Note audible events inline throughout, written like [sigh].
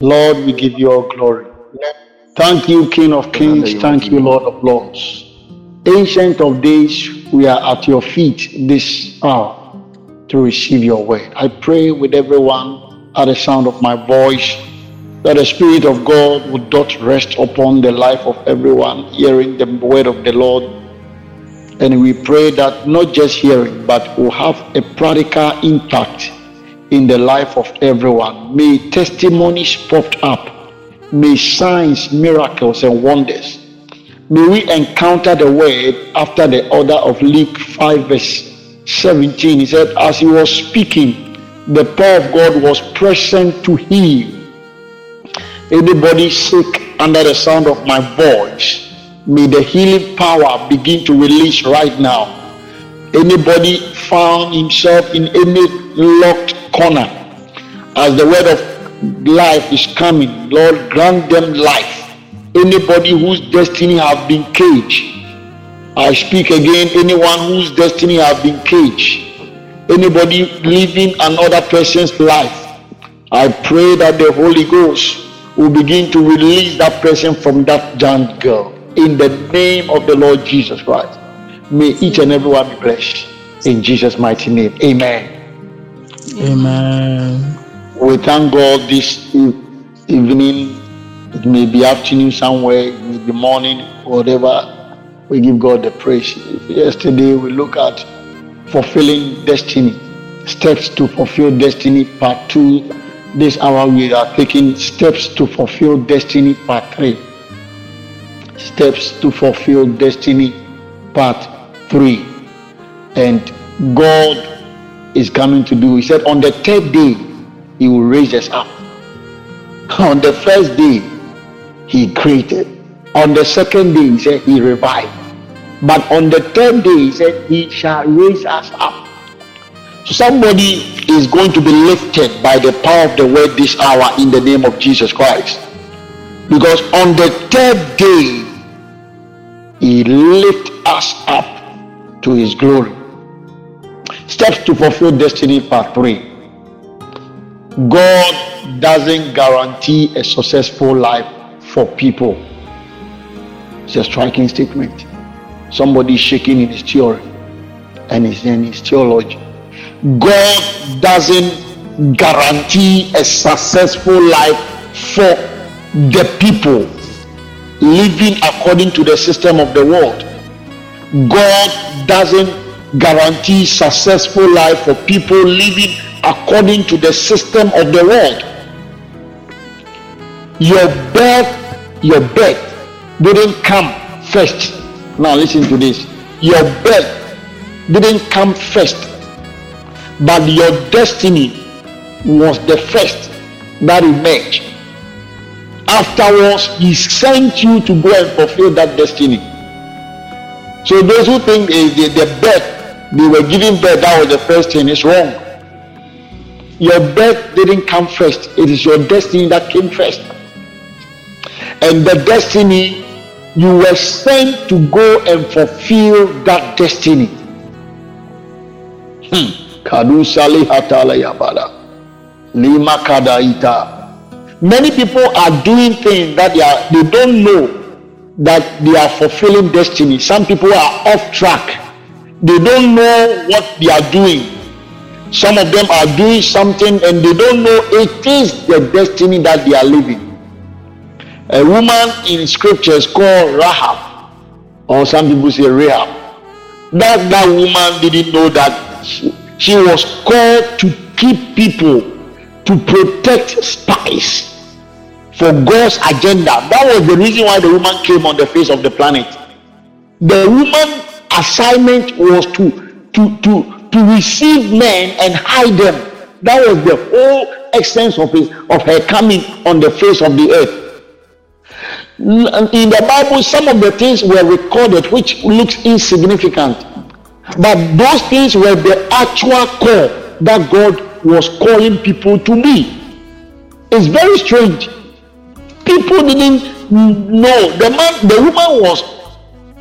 Lord, we give you all glory. Thank you, King of Kings. Thank you, Lord of Lords. Ancient of Days, we are at your feet this hour to receive your word. I pray with everyone at the sound of my voice that the Spirit of God would not rest upon the life of everyone hearing the word of the Lord. And we pray that not just hearing, but will have a practical impact in the life of everyone. May testimonies pop up. May signs, miracles, and wonders. May we encounter the word after the order of Luke 5, verse 17. He said, As he was speaking, the power of God was present to heal. Anybody sick under the sound of my voice, may the healing power begin to release right now. Anybody found himself in any locked corner as the word of life is coming, Lord, grant them life. Anybody whose destiny have been caged, I speak again, anyone whose destiny have been caged, anybody living another person's life, I pray that the Holy Ghost will begin to release that person from that jungle in the name of the Lord Jesus Christ. May each and every one be blessed in Jesus' mighty name. Amen. Amen. We thank God this evening. It may be afternoon somewhere, it may be morning, whatever. We give God the praise. Yesterday we look at fulfilling destiny, steps to fulfill destiny, part two. This hour we are taking steps to fulfill destiny, part three. Steps to fulfill destiny, part three. And God is coming to do. He said, On the third day, He will raise us up. On the first day, He created. On the second day, He said, He revived. But on the third day, He said, He shall raise us up. Somebody is going to be lifted by the power of the word this hour in the name of Jesus Christ. Because on the third day, He lift us up to His glory. Steps to fulfill destiny, part three. God doesn't guarantee a successful life for people. It's a striking statement. Somebody shaking in his theory and he's in his theology. God doesn't guarantee a successful life for the people living according to the system of the world. God doesn't guarantee successful life for people living according to the system of the world. Your birth, your birth didn't come first. Now listen to this. Your birth didn't come first, but your destiny was the first that emerged. Afterwards, he sent you to go and fulfill that destiny. So those who think the, the, the birth they were giving birth, that was the first thing, it's wrong. Your birth didn't come first, it is your destiny that came first. And the destiny, you were sent to go and fulfill that destiny. Hmm. Many people are doing things that they are they don't know that they are fulfilling destiny. Some people are off track they don't know what they are doing. Some of them are doing something and they don't know it is the destiny that they are living. A woman in scriptures called Rahab, or some people say Rahab. That that woman didn't know that she, she was called to keep people, to protect spies for God's agenda. That was the reason why the woman came on the face of the planet. The woman assignment was to to to to receive men and hide them. That was the whole essence of his of her coming on the face of the earth. In the bible some of the things were recorded which looks insignificant. But those things were the actual call that god was calling people to be. It's very strange. People didn't know. The man the woman was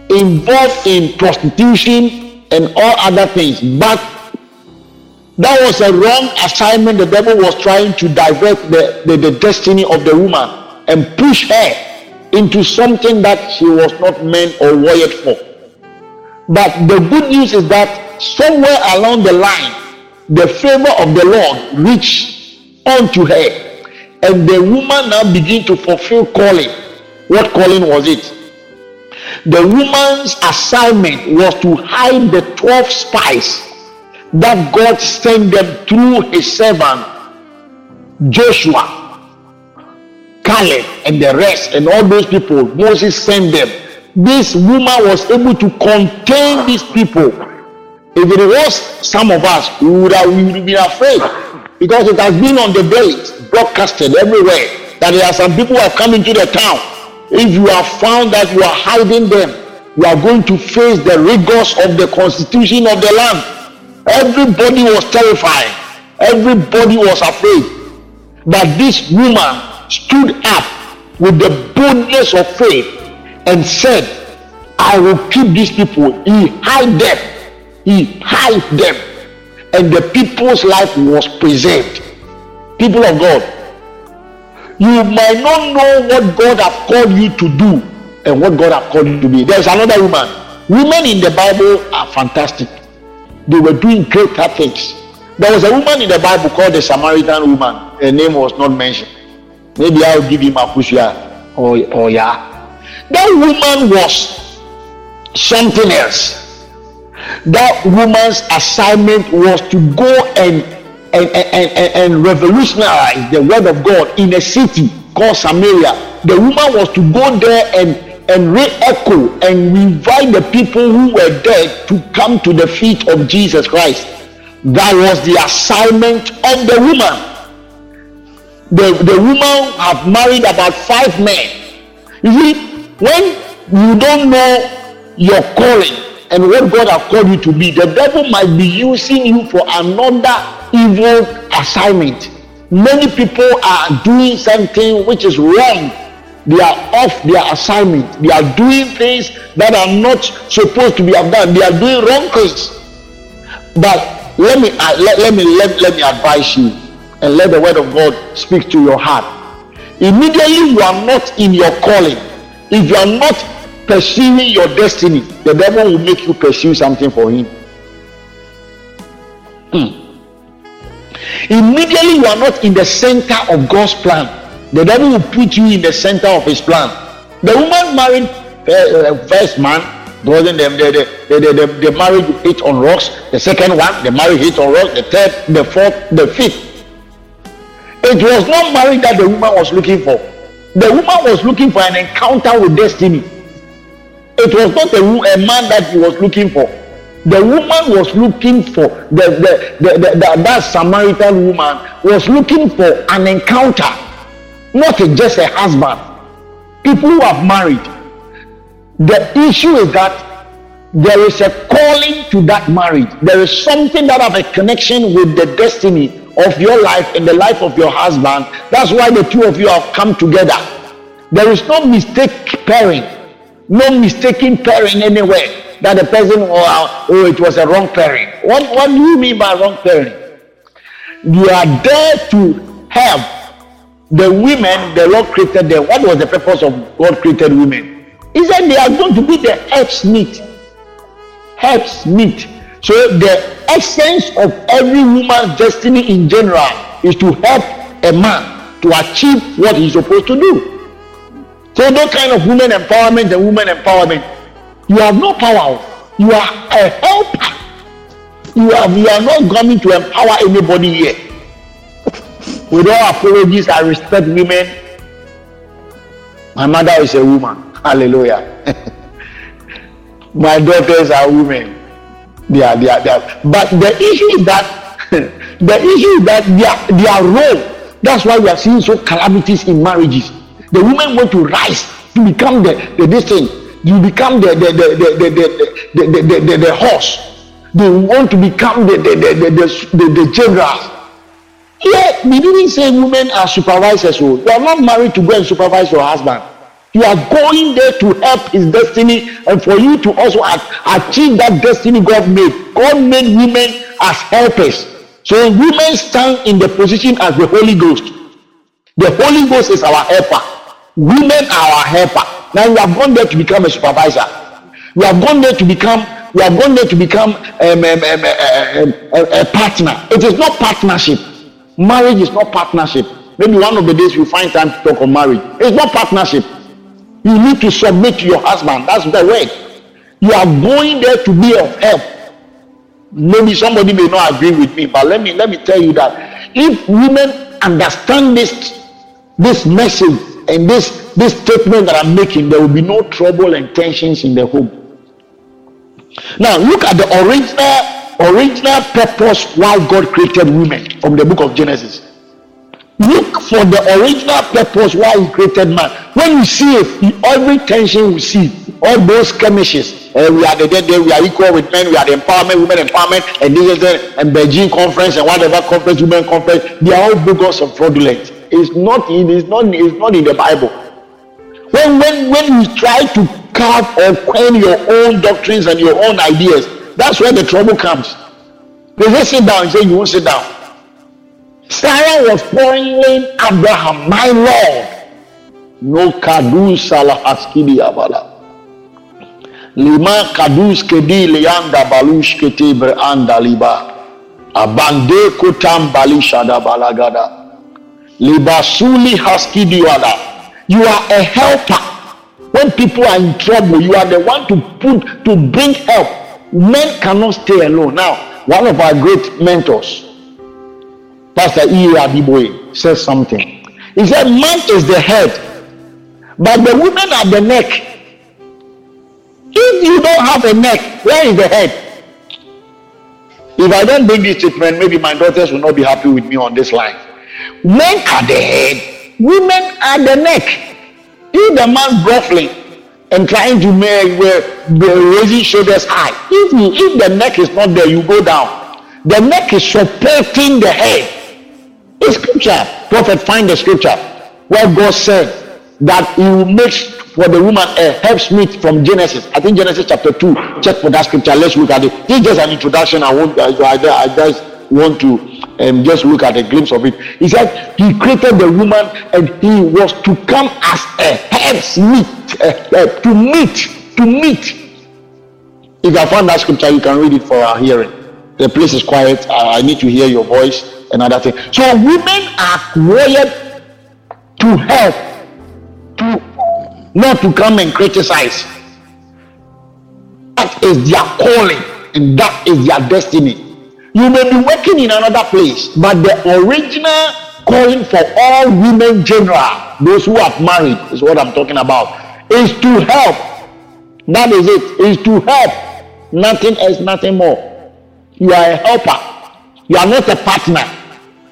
involved in prostitution and all other things. But That was a wrong assignment. The devil was trying to divert the, the, the destiny of the woman and push her into something that she was not meant or wired for. But the good news is that somewhere along the line, the favor of the Lord reached unto her, and the woman now began to fulfill calling. What calling was it? The woman's assignment was to hide the 12 spies that God sent them through his servant Joshua, Caleb, and the rest, and all those people. Moses sent them. This woman was able to contain these people. If it was some of us, we would have, we would been afraid because it has been on the days, broadcasted everywhere, that there are some people who have come into the town. If you have found that you are hiding them, you are going to face the rigors of the constitution of the land Everybody was terrified. Everybody was afraid. But this woman stood up with the boldness of faith and said, I will keep these people. He hide them. He hid them. And the people's life was preserved. People of God, you might not know what God has called you to do and what God has called you to be. There's another woman. Women in the Bible are fantastic they were doing greater things. There was a woman in the Bible called the Samaritan woman. Her name was not mentioned. Maybe I'll give him a push or, or yeah. That woman was something else. That woman's assignment was to go and and, and, and, and revolutionize the word of God in a city called Samaria. The woman was to go there and and re-echo and revive the people who were dead to come to the feet of Jesus Christ. That was the assignment of the woman. The, the woman have married about five men. You see, when you don't know your calling and what God have called you to be, the devil might be using you for another evil assignment. Many people are doing something which is wrong they are off their assignment. They are doing things that are not supposed to be done. They are doing wrong things. But let me uh, let, let me let, let me advise you and let the word of God speak to your heart. Immediately you are not in your calling. If you are not pursuing your destiny, the devil will make you pursue something for him. Hmm. Immediately you are not in the center of God's plan the devil will put you in the center of his plan. The woman married uh, uh first man, wasn't them. The, the, the, the, the marriage hit on rocks. The second one, the marriage hit on rocks. The third, the fourth, the fifth. It was not marriage that the woman was looking for. The woman was looking for an encounter with destiny. It was not a, a man that he was looking for. The woman was looking for the, the, the, the, the that Samaritan woman was looking for an encounter not just a husband. People who have married. The issue is that there is a calling to that marriage. There is something that have a connection with the destiny of your life and the life of your husband. That's why the two of you have come together. There is no mistake pairing, no mistaken pairing anywhere. That the person, oh, oh, it was a wrong pairing. What, what do you mean by wrong pairing? You are there to help the women the Lord created them. What was the purpose of God created women? He said they are going to be the helps meet. Helps meet. So the essence of every woman's destiny in general is to help a man to achieve what he's supposed to do. So no kind of women empowerment and women empowerment. You have no power. You are a helper. You are, you are not coming to empower anybody here. With all apologies, I respect women. My mother is a woman. Hallelujah. [laughs] My daughters are women. They are, they are, they are. But the issue is that [laughs] the issue is that their, their role. That's why we are seeing so calamities in marriages. The women want to rise to become the, the this thing. You become the the the the the the, the, the, the, the horse. They want to become the the the the, the, the, the generals Here, we didn't say women are supervisors. Oh. You are not married to go and supervise your husband. You are going there to help his destiny and for you to also achieve that destiny God made. God made women as helpers. So women stand in the position as the Holy Ghost. The Holy Ghost is our helper. Women are our helper. Now you have gone there to become a supervisor. You have gone there to become you have gone there to become um, um, um, a, a partner. It is not partnership. Marriage is not partnership. Maybe one of the days you find time to talk on marriage. It's not partnership. You need to submit to your husband. That's the word. You are going there to be of help. Maybe somebody may not agree with me, but let me let me tell you that if women understand this this message and this this statement that I'm making, there will be no trouble and tensions in the home. Now look at the original original purpose why God created women from the book of Genesis. Look for the original purpose why He created man. When you see it, every tension we see, all those skirmishes, uh, we are the dead we are equal with men, we are the empowerment, women empowerment, and this is the and Beijing conference and whatever conference, women conference, they are all bogus and fraudulent. It's not, it is not, it's not in the Bible. When when when you try to carve or coin your own doctrines and your own ideas, that's where the trouble comes. They say sit down, you say you won't sit down. Sarah was calling Abraham, my Lord. No kadus salah askidi abala. Lima kadus kedi leanda balush ketibre anda liba. Abande kutam balishada balagada. Libasuli haskidi wada. You are a helper. When people are in trouble, you are the one to put to bring help. Men cannot stay alone. Now, one of our great mentors, Pastor E. Adeboye says something. He said, Man is the head, but the women are the neck. If you don't have a neck, where is the head? If I don't bring this statement, maybe my daughters will not be happy with me on this line. Men are the head, women are the neck. If the man ruffling and trying to make where raising shoulders high, if you if the neck is not there, you go down. The neck is supporting the head. In scripture, prophet find the scripture where God said that he will make for the woman a helpmeet from Genesis. I think Genesis chapter 2. Check for that scripture. Let's look at it. This is just an introduction. I won't I, I just want to um, just look at a glimpse of it. He said he created the woman and he was to come as a helpmeet, uh, uh, to meet, to meet. If I found that scripture, you can read it for our hearing. The place is quiet. I need to hear your voice another thing. So women are wired to help, to not to come and criticize. That is their calling and that is their destiny. You may be working in another place, but the original calling for all women general, those who have married, is what I'm talking about, is to help. That is it, is to help. Nothing else, nothing more. You are a helper. You are not a partner.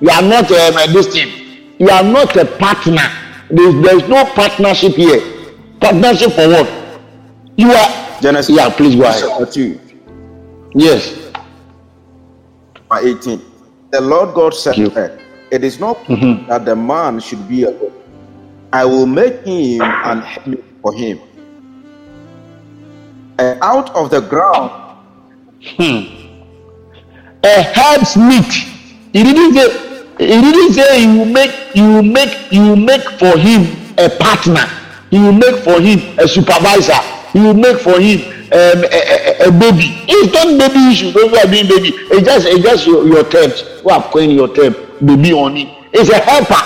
You are not um, a, this thing. You are not a partner. There is, there is no partnership here. Partnership for what? You are. Genesis. Yeah, please go ahead. Yes. By 18. The Lord God said, It is not Mhm. that the man should be alone. I will make him an helmet for him. And out of the ground, A herb's meat. He didn't say. He didn't say you will make you make you make for him a partner. He will make for him a supervisor. He will make for him um, a, a, a baby. It's not baby issue. Those who are baby. It's just it's just your, your terms. Who are coining your term? Baby on it. It's a helper.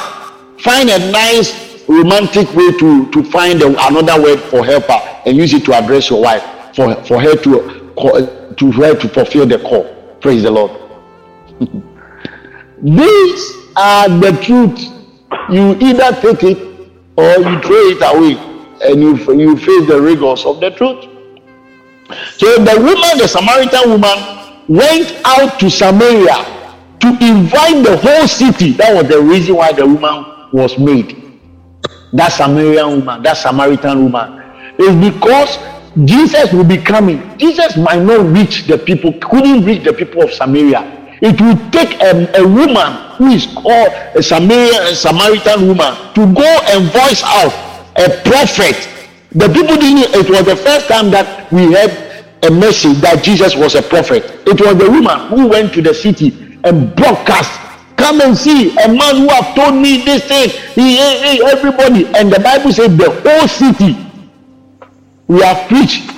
Find a nice romantic way to to find a, another word for helper and use it to address your wife for for her to to her to fulfill the call. Praise the Lord. [laughs] These are the truth. You either take it or you throw it away and you, you face the rigors of the truth. So the woman, the Samaritan woman, went out to Samaria to invite the whole city. That was the reason why the woman was made. That Samaritan woman, that Samaritan woman, is because Jesus will be coming. Jesus might not reach the people, couldn't reach the people of Samaria. It will take a, a woman who is called a Samaritan, a Samaritan woman to go and voice out a prophet. The people didn't, it was the first time that we heard a message that Jesus was a prophet. It was the woman who went to the city and broadcast. Come and see a man who have told me this thing. He, he, he, everybody, and the Bible said the whole city. We have preached,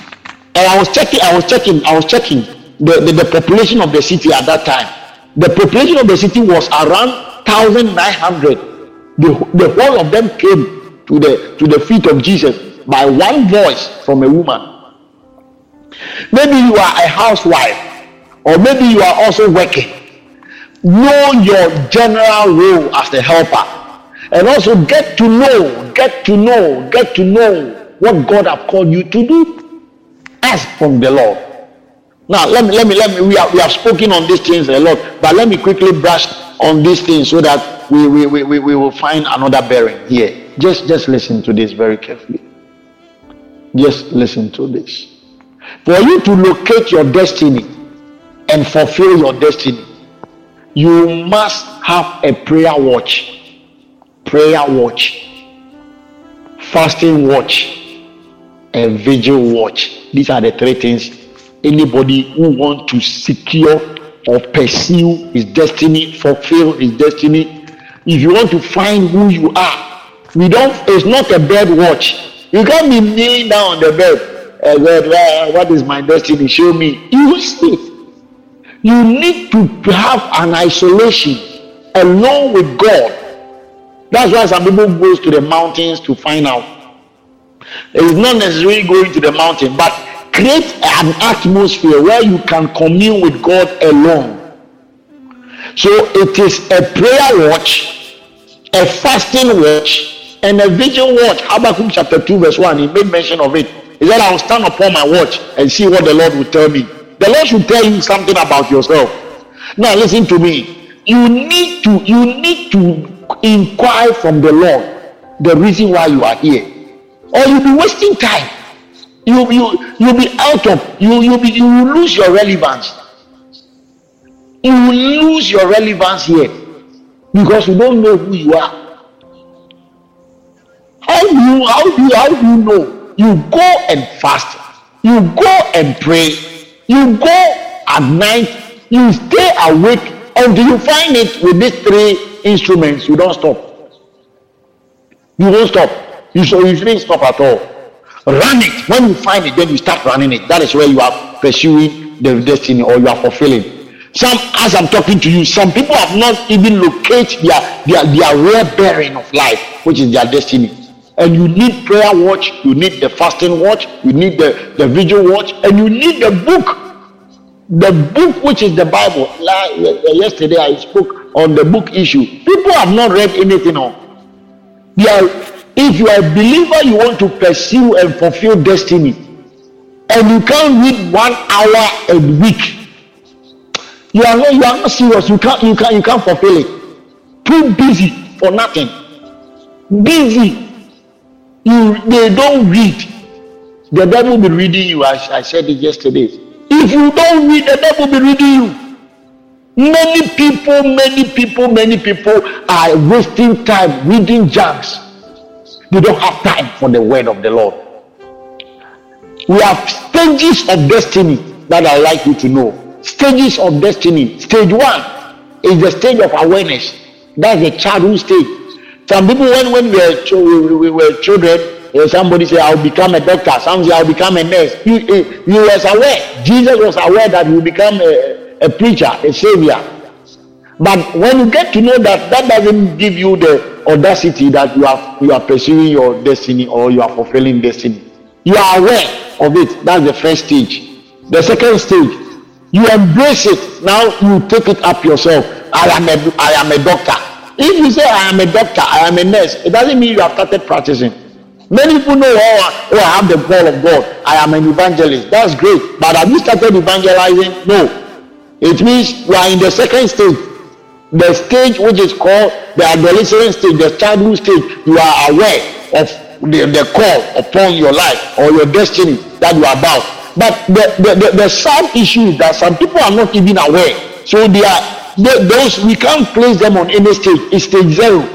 and I was checking. I was checking. I was checking the, the, the population of the city at that time. The population of the city was around thousand nine hundred. The, the whole of them came to the to the feet of Jesus by one voice from a woman. Maybe you are a housewife, or maybe you are also working. Know your general role as the helper, and also get to know, get to know, get to know what God have called you to do. Ask from the Lord. Now, let me, let me, let me. We have, we have spoken on these things a lot, but let me quickly brush on these things so that we, we, we, we will find another bearing here. Just, just listen to this very carefully. Just listen to this. For you to locate your destiny and fulfill your destiny, you must have a prayer watch, prayer watch, fasting watch, and vigil watch. These are the three things anybody who want to secure or pursue his destiny, fulfill his destiny. If you want to find who you are, we don't. It's not a bed watch. You can't be kneeling down on the bed. Uh, God, what is my destiny? Show me. You see you need to have an isolation alone with God. That's why some people goes to the mountains to find out. It's not necessarily going to the mountain, but create an atmosphere where you can commune with God alone. So it is a prayer watch, a fasting watch, and a vision watch. Habakkuk chapter 2, verse 1, he made mention of it. He said, I will stand upon my watch and see what the Lord will tell me. The Lord should tell you something about yourself. Now listen to me. You need to you need to inquire from the Lord the reason why you are here. Or you'll be wasting time. You you you'll be out of you you'll be you will lose your relevance. You will lose your relevance here because you don't know who you are. How you how do you how do you know? You go and fast, you go and pray, you go at night, you stay awake until you find it with these three instruments. You don't stop. You don't stop. You so you shouldn't stop at all. Run it. When you find it, then you start running it. That is where you are pursuing the destiny or you are fulfilling. Some, as I'm talking to you, some people have not even located their, their, their real bearing of life, which is their destiny and you need prayer watch you need the fasting watch you need the the vigil watch and you need the book. The book which is the bible. Like yesterday i spoke on the book issue. People have not read anything on. They are if you are a believer you want to pursue and fulfill destiny. And you can't read one hour a week. You are not you are not serious. You can't you can't you can't fulfill it. Too busy for nothing. Busy you they don't read. The devil be reading you. As i said it yesterday. If you don't read the devil be reading you. Many people many people many people are wasting time reading jams. They don't have time for the word of the lord. We have stages of destiny that i like you to know. Stages of destiny. Stage one is the stage of awareness. That's the childhood stage some people, when, when we, were, we, we were children, uh, somebody say, I'll become a doctor. Some say, I'll become a nurse. You, you, you was aware. Jesus was aware that you become a, a preacher, a savior. But when you get to know that, that doesn't give you the audacity that you are, you are pursuing your destiny or you are fulfilling destiny. You are aware of it. That's the first stage. The second stage, you embrace it. Now you take it up yourself. I am a, I am a doctor. If you say I am a doctor, I am a nurse, it doesn't mean you have started practicing. Many people know, oh, oh, I have the call of God. I am an evangelist. That's great. But have you started evangelizing? No. It means you are in the second stage. The stage which is called the adolescent stage, the childhood stage. You are aware of the, the call upon your life or your destiny that you are about. But the, the, the, the sad issue is that some people are not even aware. So they are they, those we can't place them on any stage. It's stage zero.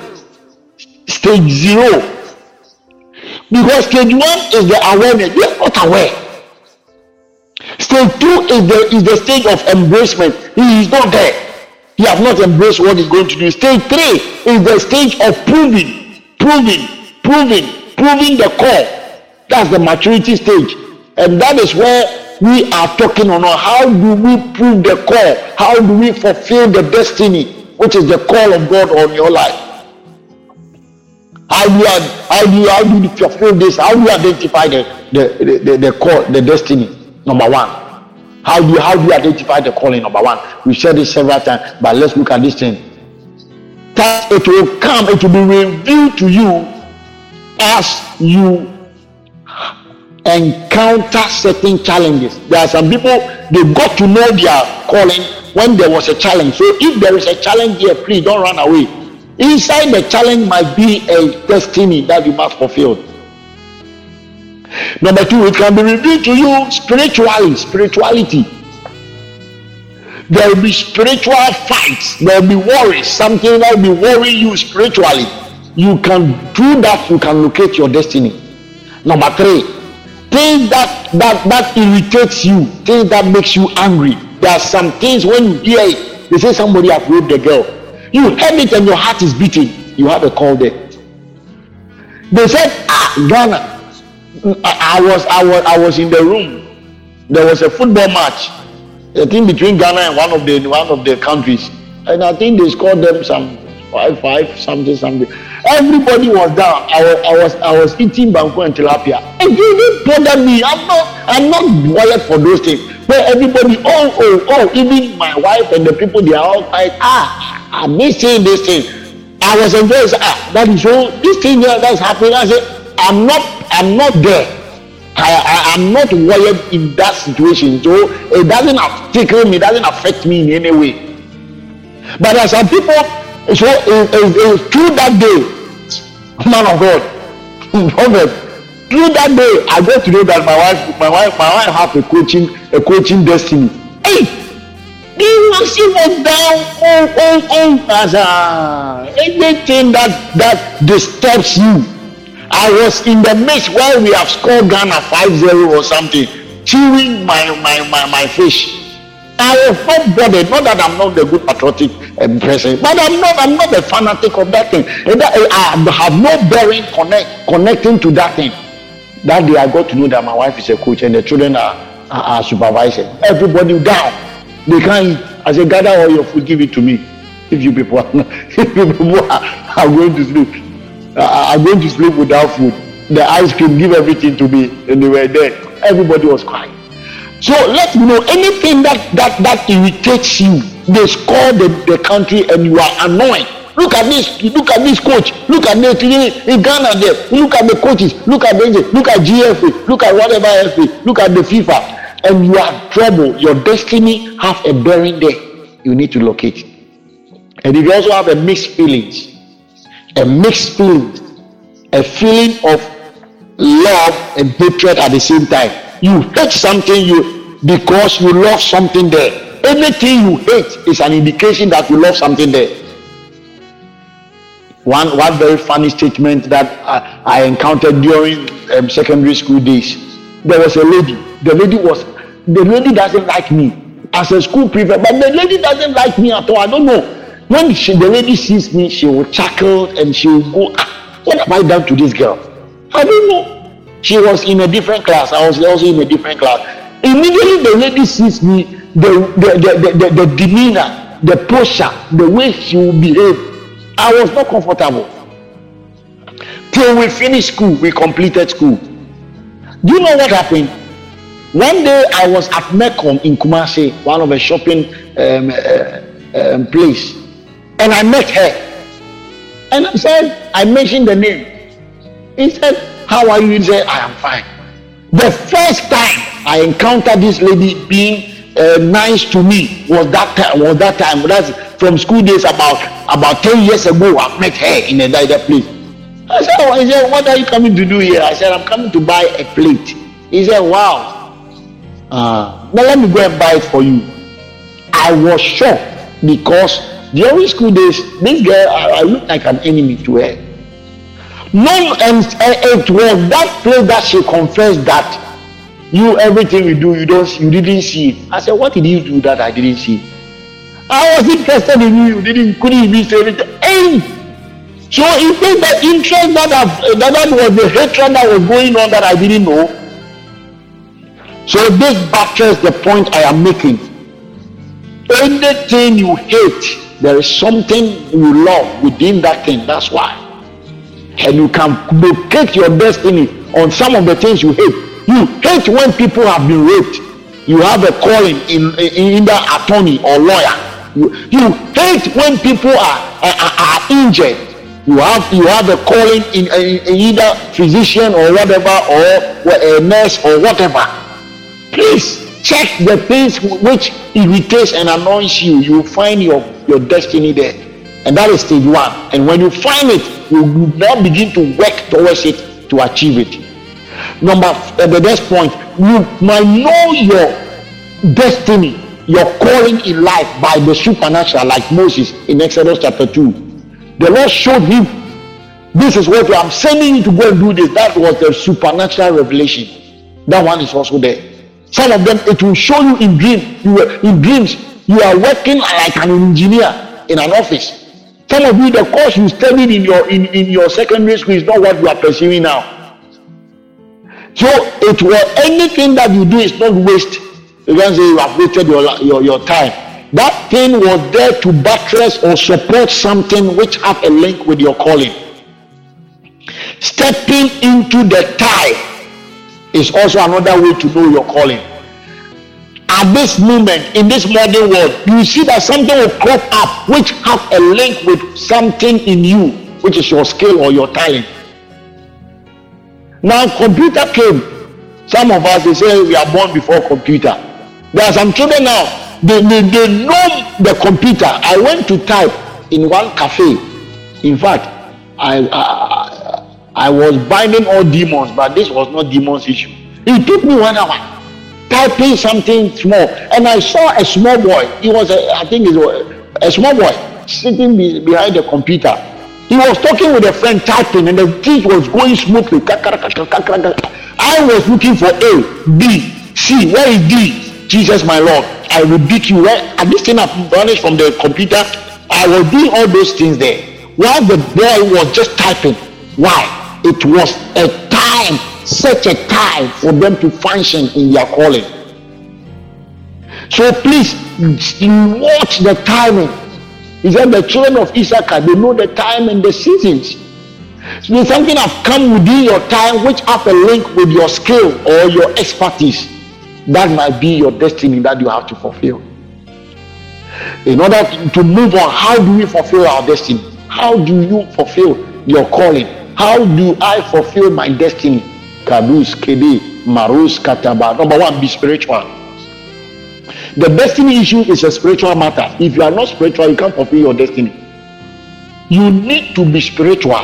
Stage zero. Because stage one is the awareness. They are not aware. Stage two is the is the stage of embracement. He is not there. He have not embraced what he's going to do. Stage three is the stage of proving, proving, proving, proving the call. That's the maturity stage. And that is where we are talking on how do we prove the call? How do we fulfill the destiny, which is the call of God on your life? How do you how do you how do you fulfill this? How do you identify the the, the, the call, the destiny? Number one. How do you how do you identify the calling? Number one. We said this several times, but let's look at this thing. That it will come, it will be revealed to you as you encounter certain challenges. There are some people they got to know their calling when there was a challenge. So if there is a challenge here, please don't run away. Inside the challenge might be a destiny that you must fulfill. Number two, it can be revealed to you spiritually, spirituality. There will be spiritual fights, there will be worries, something that will be worrying you spiritually. You can do that, you can locate your destiny. Number three, things that that that irritates you, things that makes you angry. There are some things when you hear it, they say somebody have raped the girl. You heard it and your heart is beating. You have a call there. They said, ah, Ghana. I, I was I was I was in the room. There was a football match, a thing between Ghana and one of the one of the countries, and I think they scored them some five five something something. Everybody was down. I was I was I was eating banku and tilapia. It didn't bother me. I'm not I'm not wired for those things. But everybody, oh oh oh, even my wife and the people they are all like, ah, I'm missing this thing. I was enjoying. Ah, that is all. This thing that's happening. I said, I'm not I'm not there. I, I am not wired in that situation, so it doesn't tickle me, it doesn't affect me in any way. But there are some people, so it, it, it, through that day, man of God, [laughs] prophet, through that day, I got to know that my wife, my wife, my wife have a coaching, a coaching destiny. Hey, the she was down, oh, oh, oh, as a, anything that that disturbs you I was in the midst where we have scored Ghana 5-0 or something, chewing my, my, my, my fish. I was not bothered. Not that I'm not a good patriotic um, person, but I'm not. I'm not a fanatic of that thing. I have no bearing connect connecting to that thing. That day, I got to know that my wife is a coach and the children are, are, are supervising. Everybody down. They can't. I said, gather all your food, give it to me. If you people are, [laughs] if you people are, are going to sleep, uh, I'm going to sleep without food. The ice cream, give everything to me. And they were there. Everybody was crying. So let me know anything that that that irritates you. They score the, the country and you are annoyed. Look at this, look at this coach, look at this in Ghana there, look at the coaches, look at the look at GFA, look at whatever FA, look at the FIFA, and you are trouble. Your destiny have a bearing there. You need to locate. And if you also have a mixed feelings, a mixed feeling, a feeling of love and hatred at the same time. You hate something you because you love something there. Anything you hate is an indication that you love something there. One one very funny statement that I, I encountered during um, secondary school days. There was a lady. The lady was the lady doesn't like me as a school prefect, but the lady doesn't like me at all. I don't know when she, the lady sees me, she will chuckle and she will go, ah, What have I done to this girl? I don't know. She was in a different class. I was also in a different class. Immediately the lady sees me, the, the, the, the, the demeanor, the posture, the way she will behave, I was not comfortable. Till we finished school, we completed school. Do you know what happened? One day I was at Melcom in Kumasi, one of the shopping um, uh, um, place and I met her. And I said, I mentioned the name. He said, How are you? He said, I am fine. The first time I encountered this lady being uh, nice to me was that time. Was that time? That's from school days about about ten years ago. I met her in a that place. I said, oh, he said, what are you coming to do here? I said, I'm coming to buy a plate. He said, wow. Uh, now let me go and buy it for you. I was shocked because during school days, this girl, I, I looked like an enemy to her. No, and it was that place that she confessed that you everything you do, you don't, you didn't see it. I said, what did you do that I didn't see? I was interested in you. You didn't couldn't even say anything. Hey! So it means that interest that, I've, that that was the hatred that was going on that I didn't know. So this buttress the point I am making. Anything you hate, there is something you love within that thing. That's why. And you can locate your destiny on some of the things you hate. You hate when people have been raped. You have a calling in, in either attorney or lawyer. You, you hate when people are, are, are injured. You have you have a calling in, in, in either physician or whatever or a nurse or whatever. Please check the things which irritates and annoys you. You find your, your destiny there. And that is stage one. And when you find it, you now begin to work towards it to achieve it. Number uh, the next point, you might know your destiny, your calling in life by the supernatural, like Moses in Exodus chapter 2. The Lord showed him, This is what I'm sending you to go and do this. That was the supernatural revelation. That one is also there. Some of them it will show you in dream. You were in dreams. You are working like an engineer in an office. Some of you, the course you studied in your in, in your secondary school is not what you are pursuing now. So it will anything that you do is not waste. You can say you have wasted your, your, your time. That thing was there to buttress or support something which have a link with your calling. Stepping into the tie is also another way to know your calling. At this moment, in this modern world, you see that something will crop up which have a link with something in you, which is your skill or your talent. Now computer came. Some of us they say we are born before computer. There are some children now, they, they, they know the computer. I went to type in one cafe. In fact, I, I I was binding all demons, but this was not demons issue. It took me one hour typing something small, and I saw a small boy. He was, a, I think, it was a small boy sitting be, behind the computer he was talking with a friend typing and the thing was going smoothly. I was looking for A, B, C. Where is D? Jesus, my Lord. I rebuke you. Where at this thing I've vanished from the computer. I was doing all those things there. While the boy was just typing. Why? It was a time, such a time for them to function in their calling. So please watch the timing he said, The children of Issachar, they know the time and the seasons. So something have come within your time which have a link with your skill or your expertise. That might be your destiny that you have to fulfill. In order to move on, how do we fulfill our destiny? How do you fulfill your calling? How do I fulfill my destiny? Kadus, Kede, Marus, Kataba. Number one, be spiritual. The destiny issue is a spiritual matter. If you are not spiritual, you can't fulfill your destiny. You need to be spiritual.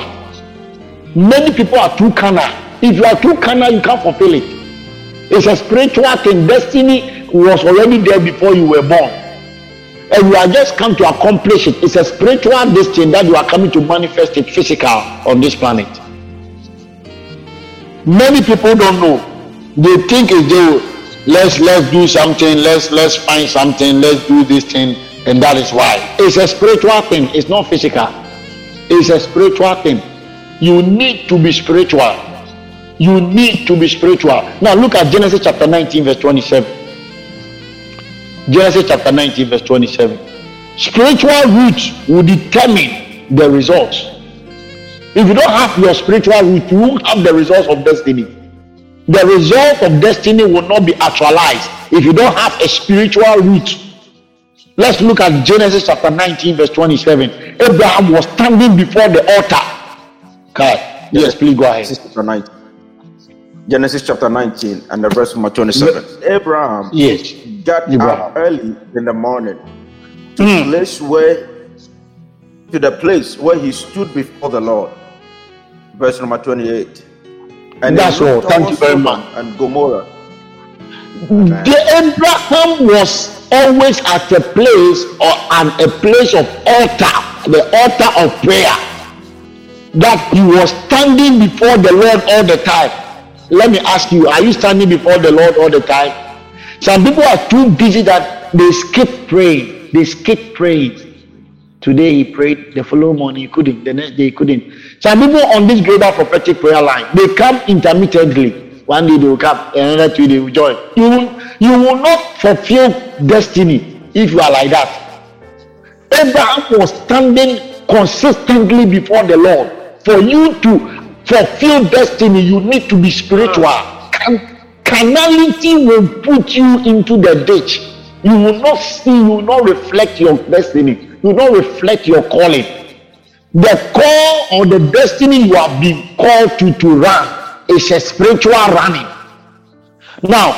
Many people are too carnal. If you are too carnal, you can't fulfill it. It's a spiritual thing. Destiny was already there before you were born. And you are just come to accomplish it. It's a spiritual destiny that you are coming to manifest it physical on this planet. Many people don't know. They think it's the let's let's do something let's let's find something let's do this thing and that is why. It's a spiritual thing. It's not physical. It's a spiritual thing. You need to be spiritual. You need to be spiritual. Now look at genesis chapter 19 verse 27 genesis chapter 19 verse 27 spiritual roots will determine the results if you don't have your spiritual root you won't have the results of destiny the result of destiny will not be actualized if you don't have a spiritual root. Let's look at Genesis chapter 19, verse 27. Abraham was standing before the altar. Okay. Yes, please go ahead. Genesis chapter 19. Genesis chapter 19 and the verse number 27. Abraham yes. got Abraham. up early in the morning to mm. place where to the place where he stood before the Lord. Verse number 28. And that's all. Thank you very much. And Gomorrah. The Abraham was always at a place or an a place of altar, the altar of prayer. That he was standing before the Lord all the time. Let me ask you, are you standing before the Lord all the time? Some people are too busy that they skip praying. They skip praise. Today he prayed, the following morning he couldn't, the next day he couldn't. Some people on this global prophetic prayer line, they come intermittently. One day they will come, another two they will join. You will, you will not fulfill destiny if you are like that. Abraham was standing consistently before the Lord. For you to fulfill destiny, you need to be spiritual. Can, carnality will put you into the ditch. You will not see, you will not reflect your destiny do not reflect your calling. The call or the destiny you have been called to to run is a spiritual running. Now,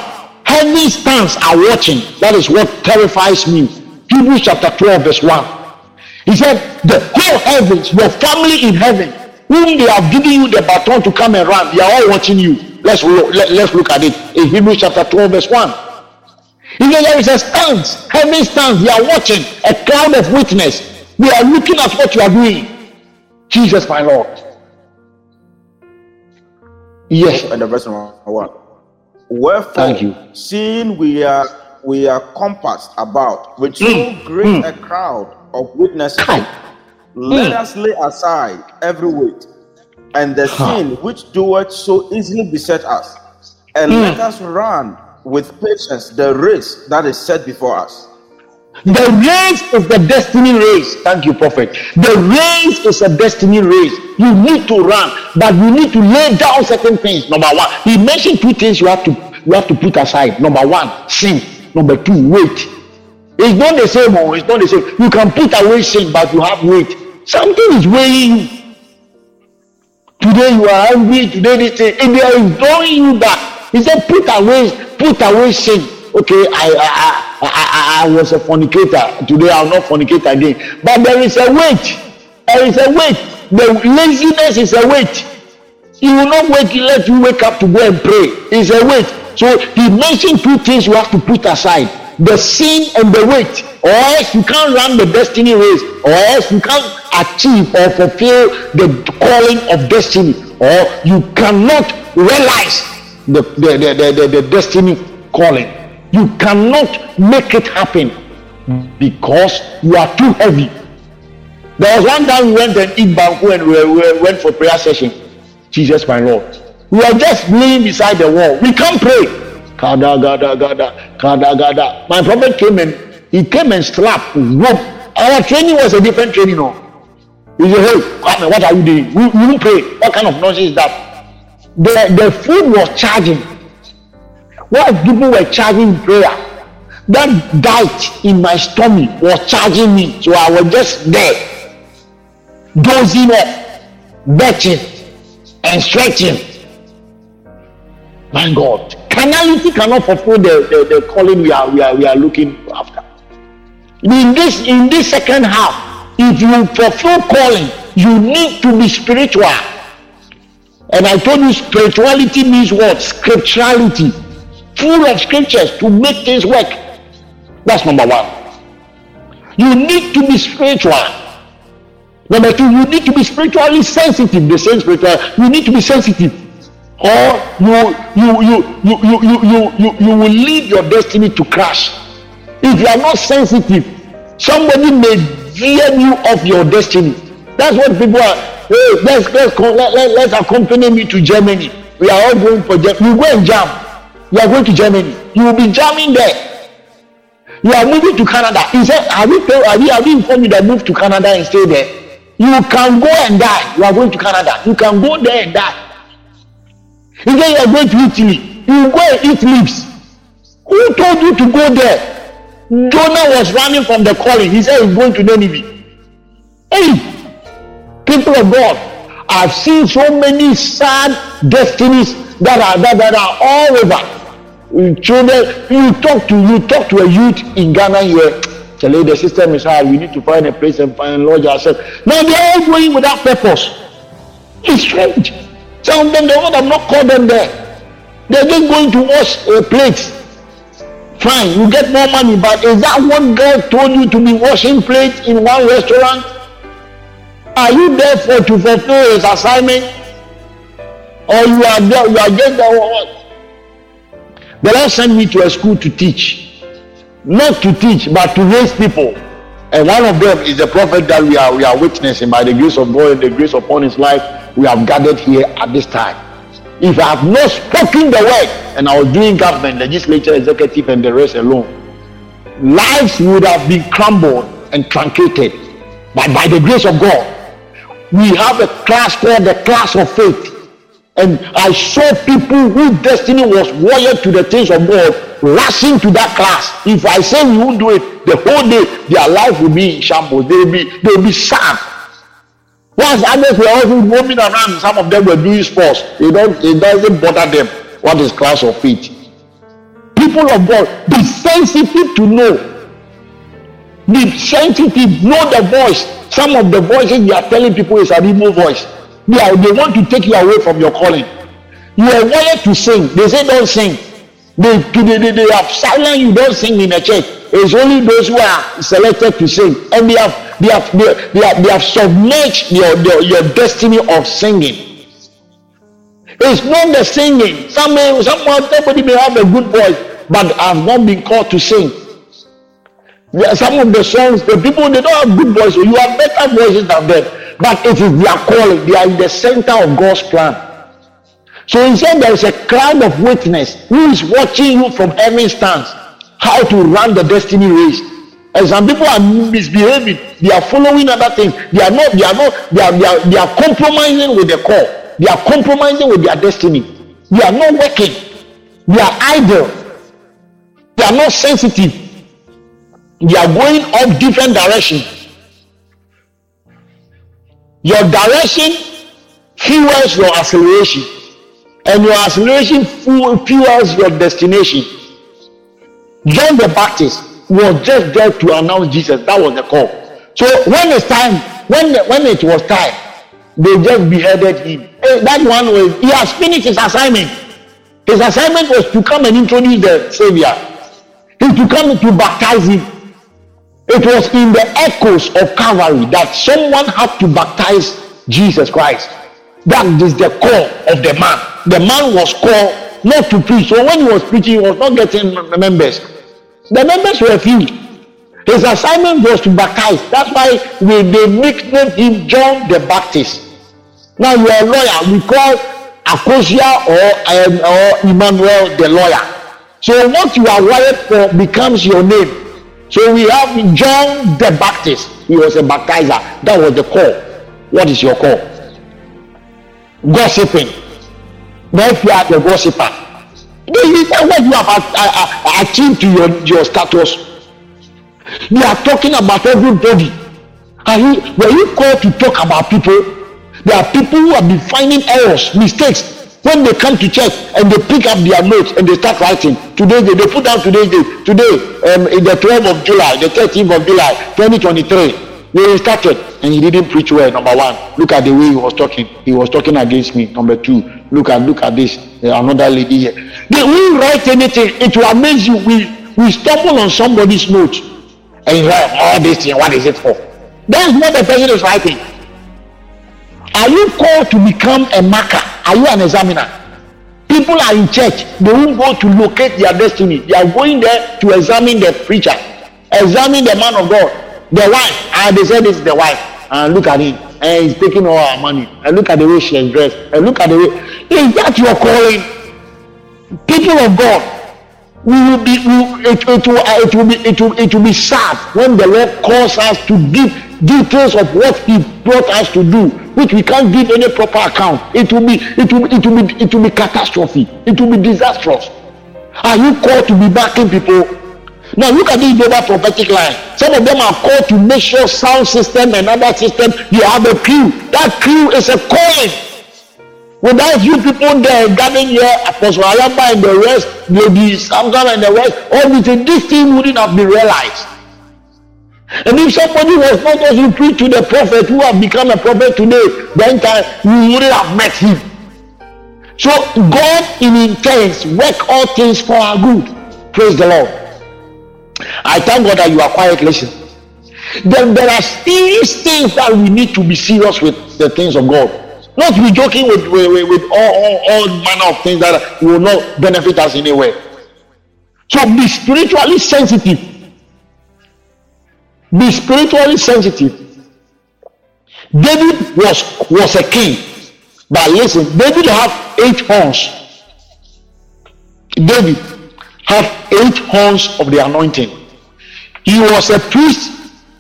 heaven stands are watching. That is what terrifies me. Hebrews chapter 12, verse 1. He said, The whole heavens, your family in heaven, whom they have given you the baton to come and run, they are all watching you. Let's look, let, let's look at it in Hebrews chapter 12, verse 1. Said there is a stance, heaven stands, they are watching, a cloud of witness. They are looking at what you are doing. Jesus, my Lord. Yes. And the verse one. Wherefore, Thank you. seeing we are we are compassed about with so mm. great mm. a crowd of witnesses, let mm. us lay aside every weight and the sin which doeth so easily beset us, and mm. let us run with patience the race that is set before us. The race is the destiny race. Thank you, Prophet. The race is a destiny race. You need to run, but you need to lay down certain things. Number one, he mentioned two things you have to you have to put aside. Number one, sin. Number two, weight. It's not the same. Oh, it's not the same. You can put away sin, but you have weight. Something is weighing you. Today you are angry. Today this thing. They are drawing you back, he said, put away put away sin. Okay, I I, I, I, I was a fornicator. Today I'll not fornicate again. But there is a weight. There is a weight. The laziness is a weight. He will not wake let you wake up to go and pray. It's a weight. So he mentioned two things you have to put aside the sin and the weight, or else you can't run the destiny race, or else you can't achieve or fulfill the calling of destiny, or you cannot realize the, the, the, the, the destiny calling. You cannot make it happen because you are too heavy. There was one time we went and eat banku and we, we went for prayer session. Jesus, my Lord. We are just laying beside the wall. We can't pray. Kada, gada, gada, kada, gada. My prophet came and he came and slapped, rope. Our training was a different training. No? He said, Hey, what are you doing? We, we don't pray. What kind of nonsense is that? The, the food was charging. What people were charging prayer, that diet in my stomach was charging me. So I was just there, dozing off, betting, and stretching. My God, carnality cannot fulfill the, the, the calling we are, we, are, we are looking after. In this, in this second half, if you fulfill calling, you need to be spiritual. And I told you spirituality means what? Scripturality. Full of scriptures to make things work. That's number one. You need to be spiritual. Number two, you need to be spiritually sensitive. The same spiritual, you need to be sensitive. Or you you you you you you you you, you will lead your destiny to crash. If you are not sensitive, somebody may veer you off your destiny. That's what people are hey let's let's let, let, let's accompany me to germany. We are all going for germany. You go and jam. You are going to germany. You will be jamming there. You are moving to canada. He said have you told have you have you informed you that move to canada and stay there? You can go and die. You are going to canada. You can go there and die. He said you are going to italy. You go and eat leaves. Who told you to go there? Jonah was running from the calling. He said he's going to nineveh. Hey people of God, I've seen so many sad destinies that are that, that are all over. Children, you talk to you talk to a youth in Ghana here. Tell the system is hard. We need to find a place and find lodge ourselves. Now they're all going without purpose. It's strange. Some of them, the Lord have not called them there. They're just going to wash a plate. Fine, you get more money, but is that what God told you to be washing plates in one restaurant? Are you there for to fulfill his assignment? Or you are there, you are just there what? The Lord sent me to a school to teach. Not to teach, but to raise people. And one of them is the prophet that we are we are witnessing by the grace of God and the grace upon his life. We have gathered here at this time. If I have not spoken the word and I was doing government, legislature, executive, and the rest alone, lives would have been crumbled and truncated. But by the grace of God, we have a class called the class of faith. And I saw people whose destiny was wired to the things of God rushing to that class. If I say we won't do it, the whole day their life will be in shambles. They will be they will be sad. Whilst others were also roaming around, some of them were doing sports. It, don't, it doesn't bother them what is class of faith. People of God, be sensitive to know. Be sensitive, know the voice. Some of the voices they are telling people is an evil voice. They, are, they want to take you away from your calling. You are wired to sing. They say don't sing. They, they, they, they have silent you don't sing in a church. It's only those who are selected to sing. And they have they have they, they have, they have submerged your, your, your destiny of singing. It's not the singing. Some someone, somebody may have a good voice, but I've not been called to sing. Some of the songs, the people they don't have good voices. You have better voices than them but it is their calling. They are in the center of God's plan. So he said there is a crowd of witness who is watching you from every stance how to run the destiny race. And some people are misbehaving. They are following other things. They are not. They are not. They are. They are, they are compromising with the call. They are compromising with their destiny. They are not working. They are idle. They are not sensitive. They are going off different directions. Your direction fuels your acceleration, and your acceleration fuels your destination. John the Baptist was just there to announce Jesus. That was the call. So when it's time, when the, when it was time, they just beheaded him. Hey, that one was he has finished his assignment. His assignment was to come and introduce the Savior. He to come to baptize him. It was in the echoes of Calvary that someone had to baptize Jesus Christ. That is the call of the man. The man was called not to preach. So when he was preaching, he was not getting members. The members were few. His assignment was to baptize. That's why we, they nicknamed him John the Baptist. Now you are a lawyer. We call Akosua or, um, or Emmanuel the lawyer. So what you are wired for becomes your name. So we have John the Baptist. He was a baptizer. That was the call. What is your call? Gossiping. Now if you are the gossiper, this is what you have achieved to your, your status. You are talking about everybody. Are you, were you called to talk about people? There are people who have been finding errors, mistakes, when they come to church and they pick up their notes and they start writing today they, they put down today's date. Today um, in the 12th of july the 13th of july 2023 they started and he didn't preach well number one. Look at the way he was talking. He was talking against me number two. Look at look at this uh, another lady here. They won't write anything. It will amaze you. We we stumble on somebody's notes and you write all this thing what is it for? That's what the person is writing are you called to become a marker are you an examiner? People are in church, they won't go to locate their destiny. They are going there to examine the preacher, examine the man of God, the wife. And they say this is the wife. And look at him. And he's taking all our money. And look at the way she is dressed. And look at the way. Is that your calling? People of God, we will be we, it, it, will, it will be it will, it will be sad when the Lord calls us to give details of what he brought us to do which we can't give any proper account. It will be it will it will be it will be catastrophe. It will be disastrous. Are you called to be backing people? Now look at this global prophetic line. Some of them are called to make sure sound system and other system you have a crew. That crew is a calling without you people there gathering here apostle ayamba and the rest lady samson and the rest all this this thing wouldn't have been realized and if somebody was not also preach to the prophet who have become a prophet today, then time we wouldn't have met him. So God in intents work all things for our good. Praise the Lord. I thank God that you are quiet listening. Then there are these things that we need to be serious with the things of God. Not be joking with, with, with all, all, all manner of things that will not benefit us in any way. So be spiritually sensitive Be spiritually sensitive. David was was a king, but listen, David had eight horns. David had eight horns of the anointing. He was a priest,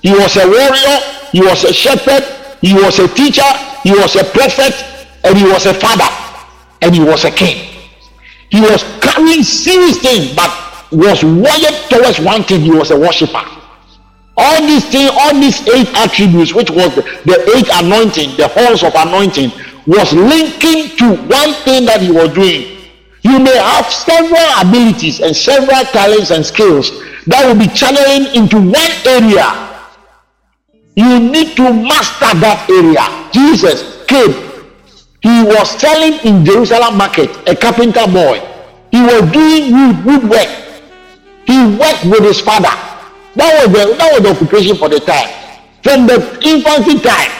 he was a warrior, he was a shepherd, he was a teacher, he was a prophet, and he was a father, and he was a king. He was carrying serious things, but was wired towards one thing. He was a worshiper. All these things, all these eight attributes, which was the, the eight anointing, the horns of anointing, was linking to one thing that he was doing. You may have several abilities and several talents and skills that will be channeling into one area. You need to master that area. Jesus came. He was selling in Jerusalem market, a carpenter boy. He was doing wood, work. He worked with his father. That was the that was the occupation for the time. From the infancy time.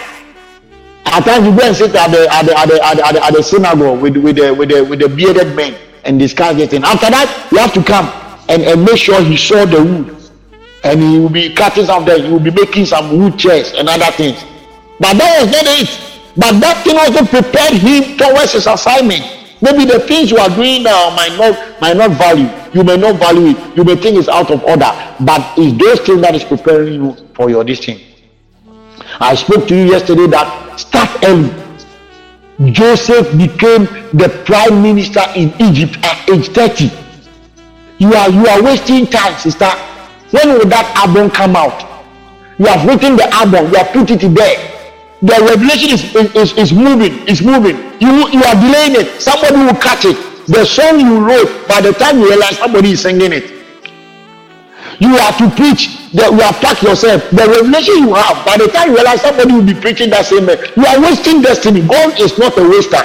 At times you go and sit at the at the at the at the, at the, at the synagogue with with the with the with the bearded men and discuss this thing. After that, you have to come and, and make sure he saw the wood. And he will be cutting some there, he will be making some wood chairs and other things. But that was not it. But that thing also prepared him towards his assignment. Maybe the things you are doing now might not might not value. You may not value it. You may think it's out of order. But it's those things that is preparing you for your destiny. I spoke to you yesterday that start early. Joseph became the prime minister in Egypt at age 30. You are you are wasting time, sister. When will that album come out? You have written the album, you have put it there. The revelation is, is, is moving, is moving. You you are delaying it. Somebody will catch it. The song you wrote, by the time you realize somebody is singing it. You are to preach. That you have packed yourself. The revelation you have, by the time you realize somebody will be preaching that same, you are wasting destiny. God is not a waster.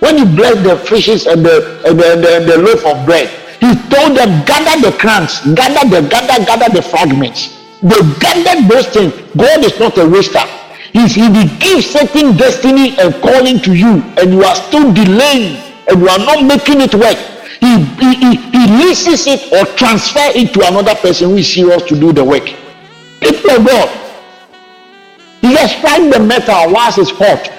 When you bless the fishes and the and the, the, the loaf of bread, he told them, gather the crumbs, gather the gather, gather the fragments. They gathered those things. God is not a waster. If he will give certain destiny and calling to you, and you are still delaying and you are not making it work, he, he, he, he leases it or transfer it to another person who is serious to do the work. People of God, you just find the metal whilst it's hot.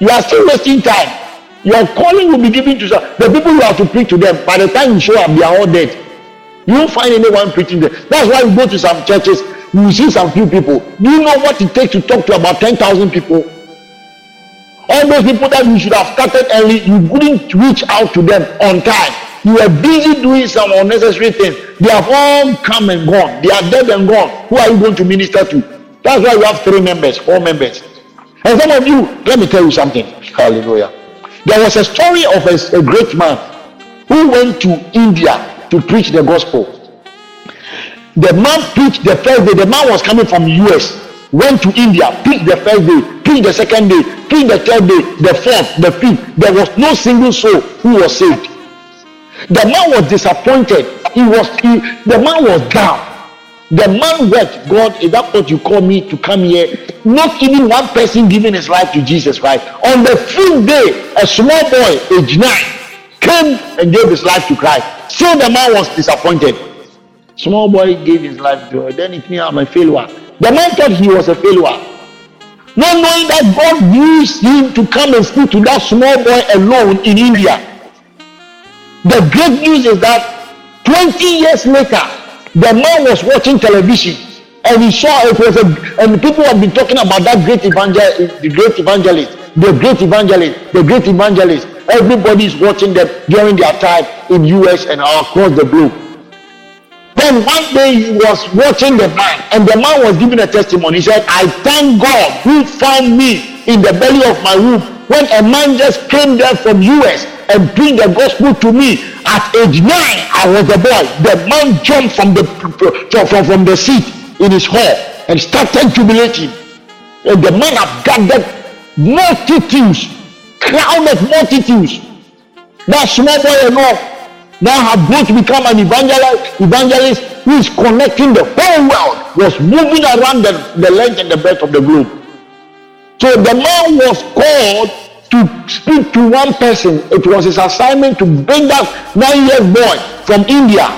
You are still wasting time. Your calling will be given to some. The people you have to preach to them, by the time you show up, they are all dead. You won't find anyone preaching there. That's why you go to some churches, you see some few people. Do you know what it takes to talk to about 10,000 people? All those people that you should have started early, you couldn't reach out to them on time. You were busy doing some unnecessary things. They have all come and gone. They are dead and gone. Who are you going to minister to? That's why you have three members, four members. And some of you, let me tell you something. Hallelujah. There was a story of a, a great man who went to India to preach the gospel. The man preached the first day. The man was coming from US, went to India, preached the first day, preached the second day, preached the third day, the fourth, the fifth. There was no single soul who was saved. The man was disappointed. He was he, the man was down. The man wept, God, is that what you call me to come here? Not even one person giving his life to Jesus, Christ. On the fifth day, a small boy, age nine, came and gave his life to Christ. So the man was disappointed. Small boy gave his life to her. Then it means I'm a failure. The man thought he was a failure. Not knowing that God used him to come and speak to that small boy alone in India. The great news is that 20 years later, the man was watching television and he saw it was a and people have been talking about that great evangelist, the great evangelist, the great evangelist, the great evangelist. Everybody is watching them during their time in US and across the globe. Then one day he was watching the man, and the man was giving a testimony. He said, I thank God who found me in the belly of my womb when a man just came there from US and preached the gospel to me at age nine. I was a boy. The man jumped from the from, from the seat in his hall and started jubilating. And the man have gathered multitudes, crowded multitudes. That small boy and all now have to become an evangelist, evangelist who is connecting the whole world, was moving around the, the length and the breadth of the globe. So the man was called to speak to one person. It was his assignment to bring that nine years boy from India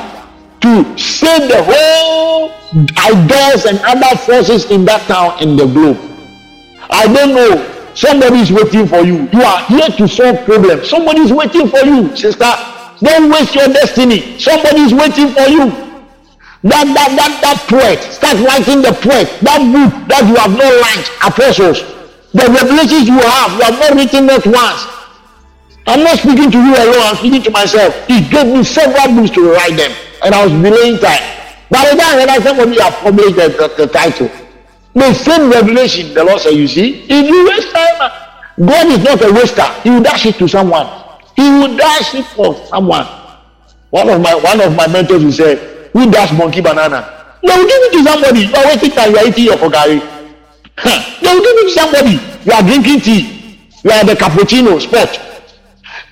to save the whole idols and other forces in that town in the globe. I don't know. Somebody is waiting for you. You are here to solve problems. Somebody is waiting for you, sister. Don't waste your destiny. Somebody is waiting for you. That that that that poet. Start writing the poet. That book that you have not liked, apostles. The revelations you have, you have not written that once. I'm not speaking to you alone, I'm speaking to myself. He gave me several books to write them, and I was delaying time. By the time I somebody have published the, the, the title, the same revelation, the Lord said, You see, if you waste time, God is not a waster. He will dash it to someone. He will dash it for someone. One of my one of my mentors will say, Who dash monkey banana? Will give it to somebody. You are wasting time, you are eating your fogari. They will give to somebody. You are drinking tea. You are the cappuccino spot.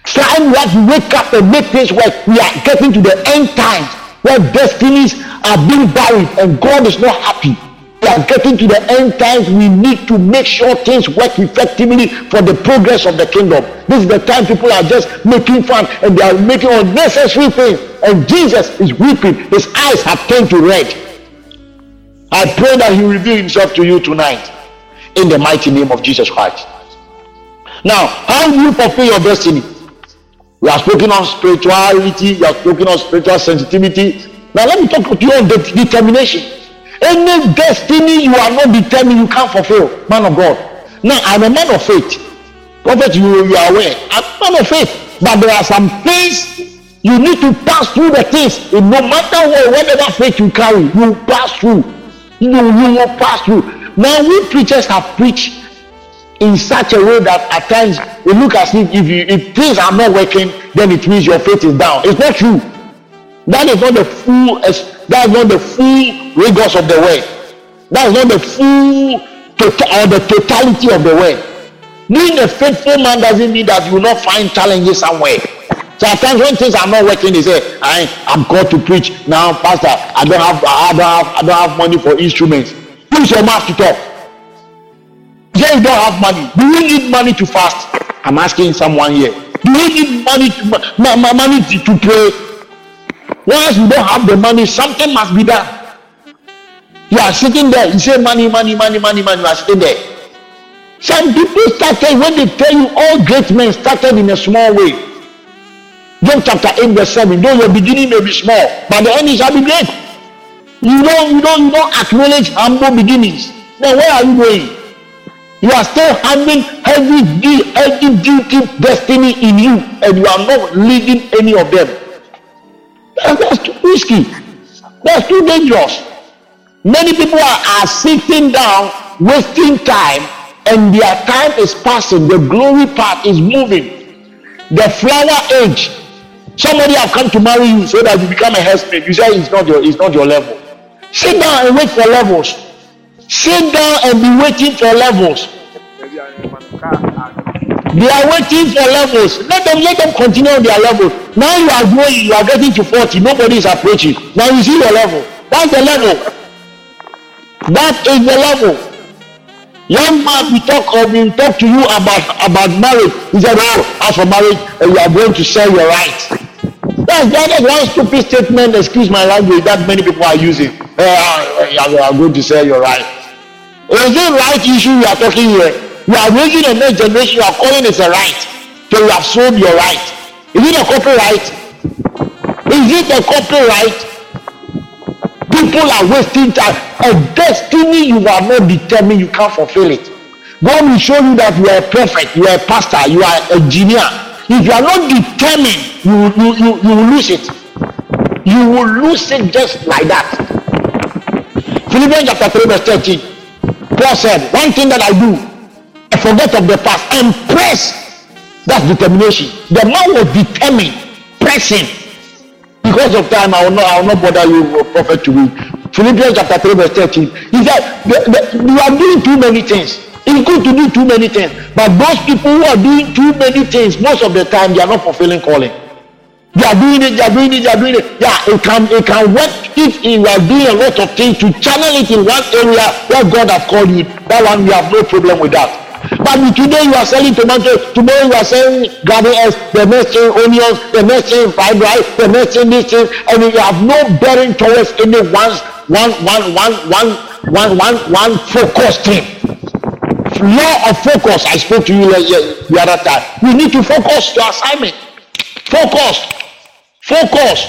Time what we wake up and make things work. We are getting to the end times where destinies are being buried and God is not happy. We are getting to the end times. We need to make sure things work effectively for the progress of the kingdom. This is the time people are just making fun and they are making unnecessary things. And Jesus is weeping. His eyes have turned to red. I pray that He reveal Himself to you tonight in the mighty name of Jesus Christ. Now, how do you fulfill your destiny? We are speaking on spirituality, we are speaking on spiritual sensitivity. Now, let me talk to you on the determination. Any destiny you are not determined, you can't fulfill, man of God. Now, I'm a man of faith. Prophet, you, you are aware. I'm a man of faith. But there are some things you need to pass through the things. No matter what, whatever faith you carry, you pass through. You, you will pass through. Now, we preachers have preached in such a way that at times we look as if if, you, if things are not working, then it means your faith is down. It's not true. That is not the full. That is not the full rigors of the word. That is not the full total or the totality of the word. Being a faithful man doesn't mean that you will not find challenges somewhere. So at times when things are not working, they say, I, I'm called to preach. Now, Pastor, I don't have I don't have I don't have money for instruments. Use your mouth to talk. Yeah, you don't have money. Do you need money to fast? I'm asking someone here. Do you need money to money to, to pray? Once you don't have the money, something must be done. You are sitting there, you say money, money, money, money, money, you are sitting there. Some people started when they tell you all great men started in a small way. John chapter 8, verse 7. Though your beginning may be small, but the end shall be great. You don't, you don't, you don't acknowledge humble beginnings. Then where are you going? You are still having heavy, heavy duty destiny in you, and you are not leading any of them. That's too risky. That's too dangerous. Many people are, are sitting down, wasting time, and their time is passing. The glory part is moving. The flower age. Somebody have come to marry you so that you become a husband. You say it's not your it's not your level. Sit down and wait for levels. Sit down and be waiting for levels. They are waiting for levels. Let them let them continue on their level. Now you are growing, you are getting to 40, nobody is approaching. Now you see your level. That's the level. That is the level. Young man, we talk we talk to you about about marriage. He said, "Oh, as for marriage, you are going to sell your rights." That's that one stupid statement. Excuse my language that many people are using. Uh, are going to sell your right. Is it right issue you are talking here? You are raising a next generation. You are calling it a right. So you have sold your right. Is it a copyright? Is it a copyright? People are wasting time. A destiny you are not determined, you can't fulfill it. God will show you that you are a prophet, you are a pastor, you are a engineer. If you are not determined, you, you, you, you will lose it. You will lose it just like that. Philippians chapter 3, verse 13. Paul said, One thing that I do, I forget of the past and press. That's determination. The man was determined, pressing. Because of time, I will not, I will not bother you, prophet, to read. Philippians chapter 3, verse 13. He said, the, You are doing too many things. It's good to do too many things. But those people who are doing too many things, most of the time, they are not fulfilling calling. They are doing it, they are doing it, they are doing it. Yeah, it can it can work if you are doing a lot of things to channel it in one area where God has called you. That one, we have no problem with that. But today you are selling tomatoes, tomorrow you are selling garden the next thing onions, the next thing fried rice, the next thing this thing, and you have no bearing towards any one, one, one, one, one, one, one, one focus thing. Law of focus. I spoke to you the other time. You need to focus your assignment. Focus. Focus.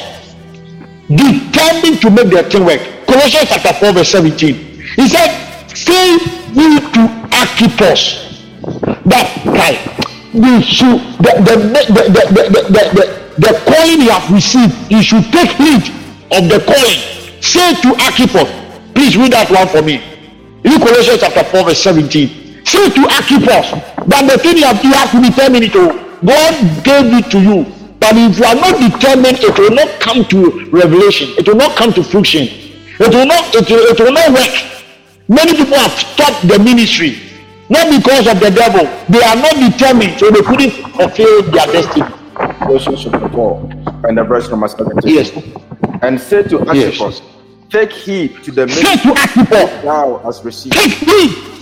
Determined to make the thing work. Colossians chapter 4, verse 17. He said, Say you to Archippus that guy, you should the the the the the, the, the, the, calling you have received, you should take heed of the calling. Say to Archippus, please read that one for me. In Colossians chapter 4, verse 17. Say to Archippus that the thing you have, you have to determine it. God gave it to you. But if you are not determined, it will not come to revelation. It will not come to fruition. It will not, it will, it will not work. Many people have stopped the ministry not because of the devil. They are not determined, so they couldn't fulfill their destiny. Colossians chapter 4 and the verse number 17. Yes. And say to Archippus, yes. take heed to the ministry thou hast received. Take heed.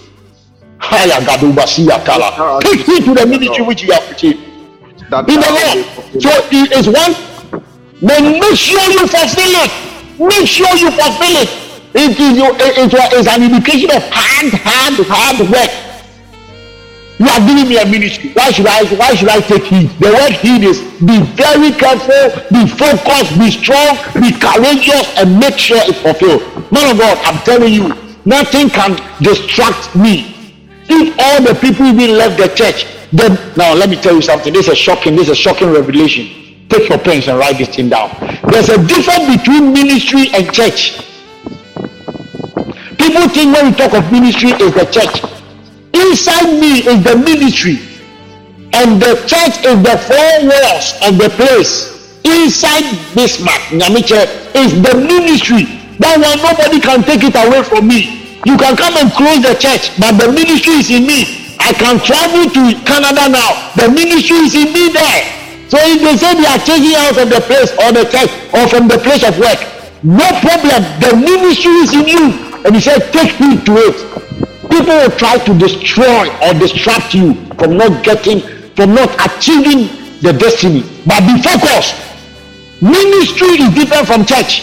Ah, ah, take heed to the ah, ministry which you have received. That In the Lord. So it is one. Then make sure you fulfill it. Make sure you fulfill it. It is, it, it is an indication of hard, hard, hard work. You are giving me a ministry. Why should I why should I take heed? The word heed is be very careful, be focused, be strong, be courageous, and make sure it's fulfilled. Man of God, I'm telling you, nothing can distract me. If all the people even left the church, then now let me tell you something. This is shocking, this is shocking revelation. Take your pens and write this thing down. There's a difference between ministry and church. People think when we talk of ministry is the church. Inside me is the ministry, and the church is the four walls of the place. Inside this mat, Nyamiche, is the ministry. That one nobody can take it away from me. You can come and close the church, but the ministry is in me. I can travel to Canada now. The ministry is in me there. So if they say they are chasing out of the place or the church or from the place of work, no problem. The ministry is in you. And he said, take heed to it people will try to destroy or distract you from not getting from not achieving the destiny but be focused ministry is different from church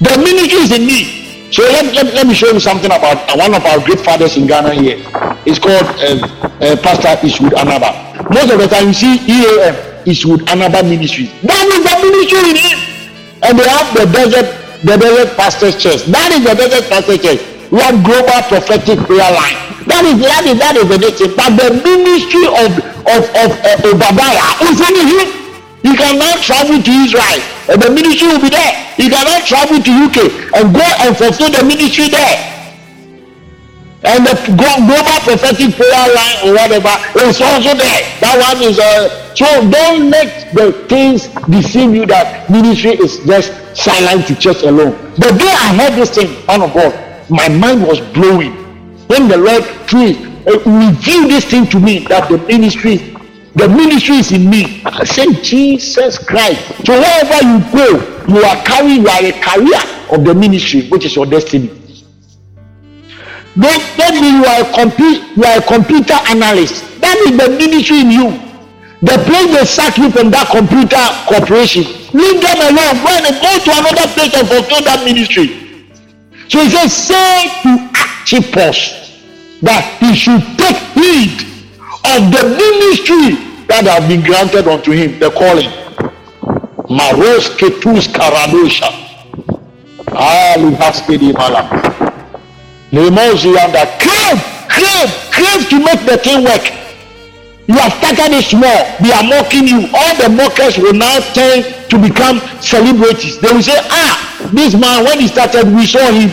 the ministry is in me so let, let, let me show you something about uh, one of our great fathers in ghana here. It's called uh, uh, pastor ishwood anaba. Most of the time you see eam ishwood anaba ministry that is the ministry in him and they have the desert the desert pastor's church. That is the desert pastor's church. We have global prophetic prayer line. That is that is that is the thing. But the ministry of of of uh, obadiah is in him he cannot travel to israel and the ministry will be there. He cannot travel to uk and go and fulfil the ministry there. And the global prophetic prayer line or whatever is also there. That one is uh, so don't let the things deceive you that ministry is just silent to church alone. The day i heard this thing on of god my mind was blowing. When the Lord through revealed this thing to me that the ministry the ministry is in me. I said jesus christ so wherever you go you are carrying you are a carrier of the ministry which is your destiny. Don't tell me you are a computer you are a computer analyst. That is the ministry in you. The place they sack you from that computer corporation. Leave them alone. Go and go to another place and fulfill that ministry. So he says, say to Archippus that he should take heed of the ministry that have been granted unto him, the calling. Maros ketus karadosha. Lemosianda, crave, crave, crave to make the thing work. You have started it small. They are mocking you. All the mockers will now turn to become celebrities. They will say, ah, this man, when he started, we saw him.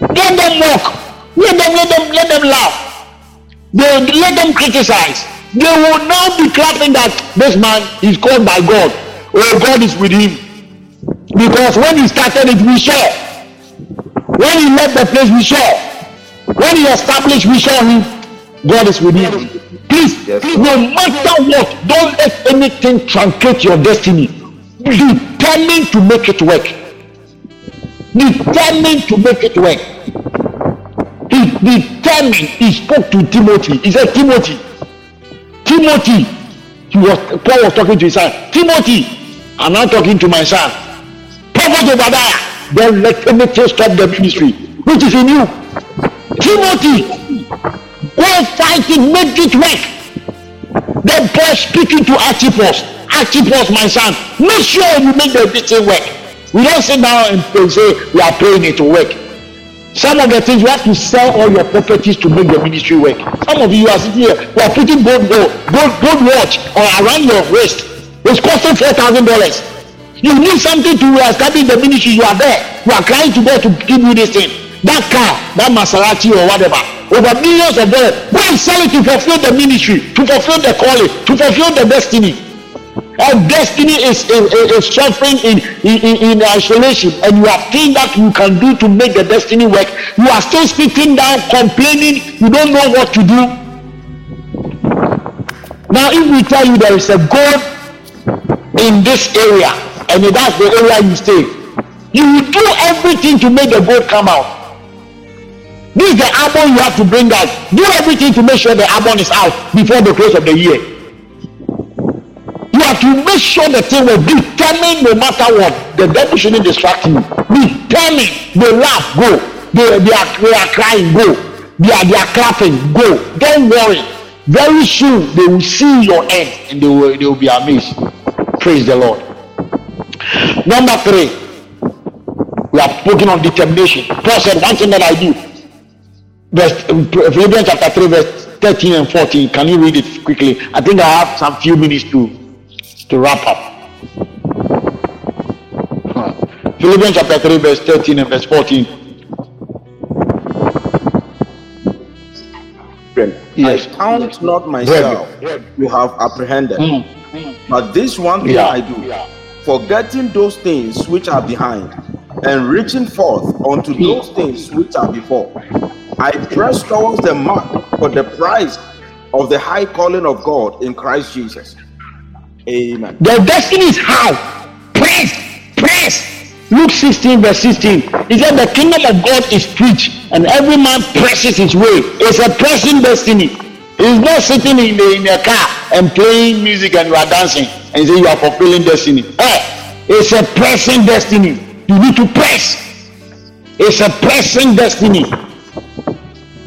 Let them mock. Let them, let them, let them laugh. They let them criticize. They will now be clapping that this man is called by God. Oh, God is with him. Because when he started it, we saw. When he left the place, we saw. When he established, we saw him. God is with him. Please, yes. no matter what, don't let anything truncate your destiny. Determined to make it work. Determined to make it work. Determined. He spoke to Timothy. He said, Timothy, Timothy. He was Paul was talking to his son. Timothy, I'm not talking to my son. Prophet Obadiah. Then let Timothy stop the ministry, which is in you. Timothy, go fight it, make it work. Then Paul speaking to Archippus. Archippus, my son, make sure you make the thing work. We don't sit down and say we are praying it to work. Some of the things you have to sell all your properties to make your ministry work. Some of you are sitting here, you are putting gold, gold, gold, gold watch or around your waist. It's costing four thousand dollars. You need something to establish the ministry. You are there. You are crying to God to give you this thing. That car, that Maserati or whatever, over millions of dollars. Go and sell it to fulfill the ministry, to fulfill the calling, to fulfill the destiny. Our destiny is, is, is suffering in, in, in isolation, and you have things that you can do to make the destiny work. You are still sitting down complaining, you don't know what to do. Now, if we tell you there is a God in this area, and that's the area you stay, you will do everything to make the gold come out. This is the album you have to bring out. Do everything to make sure the album is out before the close of the year to make sure the thing will determine no matter what. The devil shouldn't distract you. Determine. They laugh, go. They, they, are, they are crying, go. They are, they are clapping, go. Don't worry. Very soon they will see your end and they will, they will be amazed. Praise the Lord. Number three, we are spoken on determination. Paul said, One thing that I do. Verse, Philippians chapter 3, verse 13 and 14. Can you read it quickly? I think I have some few minutes to to wrap up. Philippians chapter 3, verse 13 and verse 14. Yes. I count not myself you have apprehended, mm. but this one thing yeah. I do, yeah. forgetting those things which are behind, and reaching forth unto mm. those things which are before. I press towards the mark for the prize of the high calling of God in Christ Jesus. Amen. The destiny is how? Press, press. Luke 16, verse 16. He said, The kingdom of God is preached, and every man presses his way. It's a pressing destiny. He's not sitting in the in a car and playing music and you are dancing and say you are fulfilling destiny. Hey, it's a pressing destiny. You need to press. It's a pressing destiny.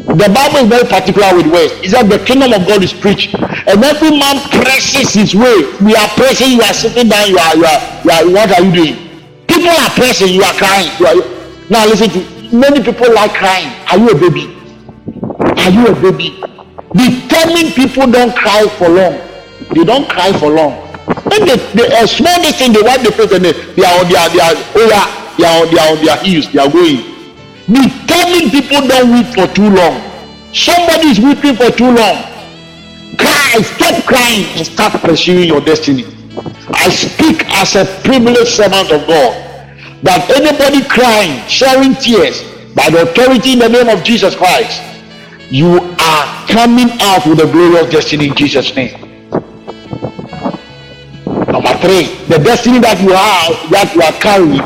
The Bible is very particular with words. It said the kingdom of God is preached, and every man presses his way. We are pressing. You are sitting down. You are, you are, you are. What are you doing? People are pressing. You are crying. You are, now listen to. Many people like crying. Are you a baby? Are you a baby? Determined people don't cry for long. They don't cry for long. When they, they a small thing, they wipe the face and they, they are on their, they are, oh yeah, they are on their, on their heels. They are going. Determined people don't weep for too long. Somebody is weeping for too long. Cry, stop crying and start pursuing your destiny. I speak as a privileged servant of God that anybody crying, sharing tears by the authority in the name of Jesus Christ, you are coming out with a glorious destiny in Jesus' name. Number three, the destiny that you have, that you are carrying,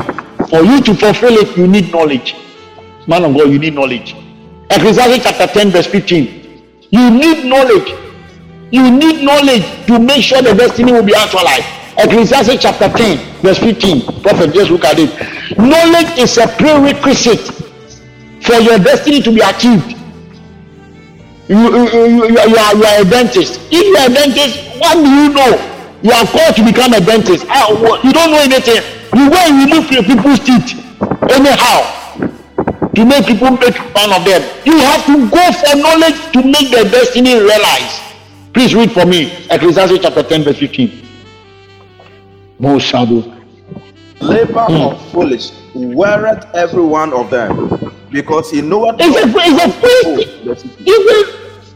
for you to fulfill it, you need knowledge. Man of God, you need knowledge. Ecclesiastes chapter 10, verse 15. You need knowledge. You need knowledge to make sure the destiny will be actualized. Ecclesiastes chapter 10, verse 15. Prophet, just look at it. Knowledge is a prerequisite for your destiny to be achieved. You, you, you, you, are, you are a dentist. If you are a dentist, what do you know? You are called to become a dentist. You don't know anything. You go and remove people's teeth anyhow to make people make fun of them. You have to go for knowledge to make their destiny realize. Please read for me Ecclesiastes chapter 10, verse 15. More shadow. Labor mm. of foolish weareth every one of them, because he knoweth it's a, it's a priest. Even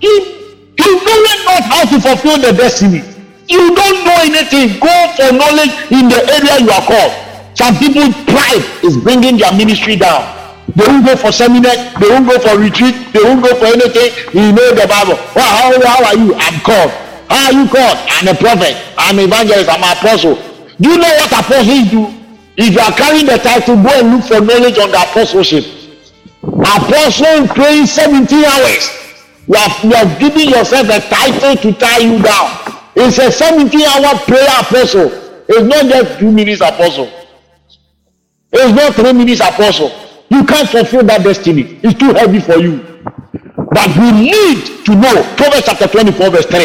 if you know not how to fulfill the destiny, you don't know anything. Go for knowledge in the area you are called. Some people pride is bringing their ministry down. They won't go for seminar. They won't go for retreat. They won't go for anything. You know the Bible. Well, how, how are you? I'm called. How are you called? I'm a prophet. I'm an evangelist. I'm an apostle. Do you know what apostles do? If you are carrying the title, go and look for knowledge on the apostleship. Apostle praying 17 hours. You have, you have given yourself a title to tie you down. It's a 17 hour prayer apostle. It's not just two minutes apostle. It's not three minutes apostle. You can't fulfill that destiny. It's too heavy for you. But we need to know. Proverbs chapter 24, verse 3.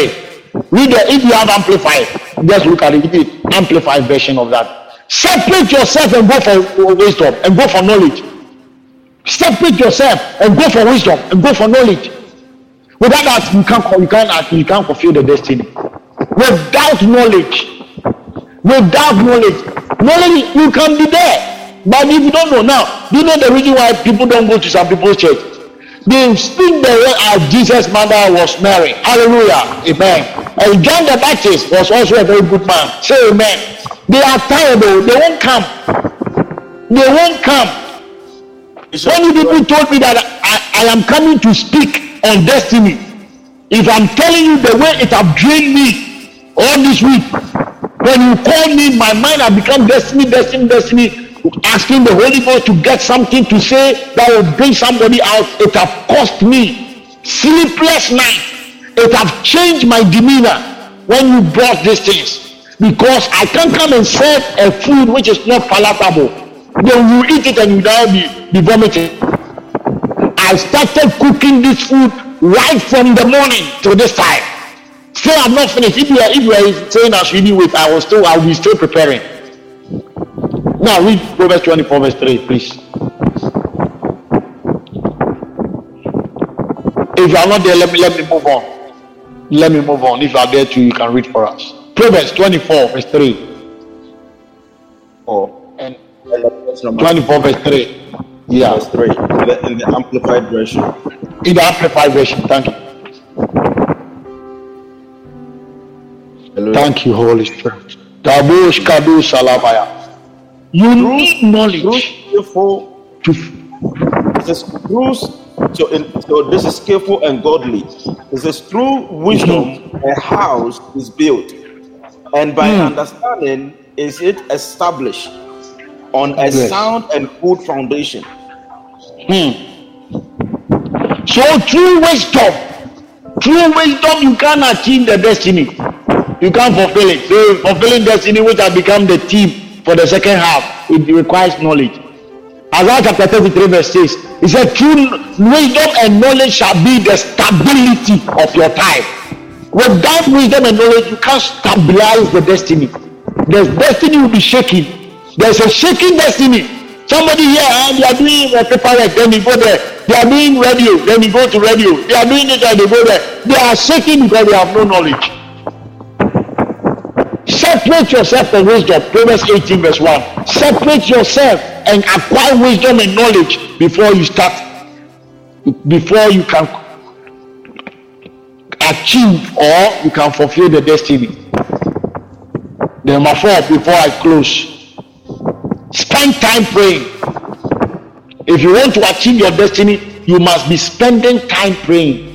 Read it. If you have amplified, just look at it. The amplified version of that. Separate yourself and go for wisdom and go for knowledge. Separate yourself and go for wisdom and go for knowledge. Without that, you can't you can't you can't fulfill the destiny. Without knowledge, without knowledge, knowledge you can be there. But if you don't know now, do you know the reason why people don't go to some people's church? They speak the way as Jesus' mother was Mary. Hallelujah. Amen. And John the Baptist was also a very good man. Say amen. They are tired though. They won't come. They won't come. Many people told me that I, I am coming to speak on destiny. If I'm telling you the way it have drained me all this week, when you call me, my mind has become destiny, destiny, destiny asking the Holy Ghost to get something to say that will bring somebody out. It have cost me sleepless night. It have changed my demeanor when you brought these things because I can't come and serve a food which is not palatable. Then you eat it and you now be, be vomiting. I started cooking this food right from the morning to this time. Still, I'm not finished. If you are, if you are saying I should be wait, I will still, I will be still preparing. Now read Proverbs 24, verse 3, please. If you are not there, let me let me move on. Let me move on. If you are there too, you can read for us. Proverbs 24, verse 3. Oh, and 24, verse 3. Yeah. Verse 3. In the, in the amplified version. In the amplified version. Thank you. Hallelujah. Thank you, Holy Spirit. Dabush Kadu Salavaya. You through, need knowledge. Skillful it says through so, so this is skillful and godly. It says through wisdom a house is built, and by mm. understanding is it established on a yes. sound and good foundation. Hmm. So through wisdom, through wisdom, you can achieve the destiny. You can fulfill it. So fulfilling destiny, which has become the theme for the second half, it requires knowledge. Isaiah chapter 33, verse 6. He said, True wisdom and knowledge shall be the stability of your time. Without wisdom and knowledge, you can't stabilize the destiny. The destiny will be shaking. There's a shaking destiny. Somebody here, uh, they are doing paperwork, then you go there. They are doing radio, then you go to radio. They are doing it, and they go there. They are shaking because they have no knowledge. Separate yourself from wisdom. Proverbs 18, verse 1. Separate yourself and acquire wisdom and knowledge before you start, before you can achieve or you can fulfill the destiny. Number four, before I close, spend time praying. If you want to achieve your destiny, you must be spending time praying.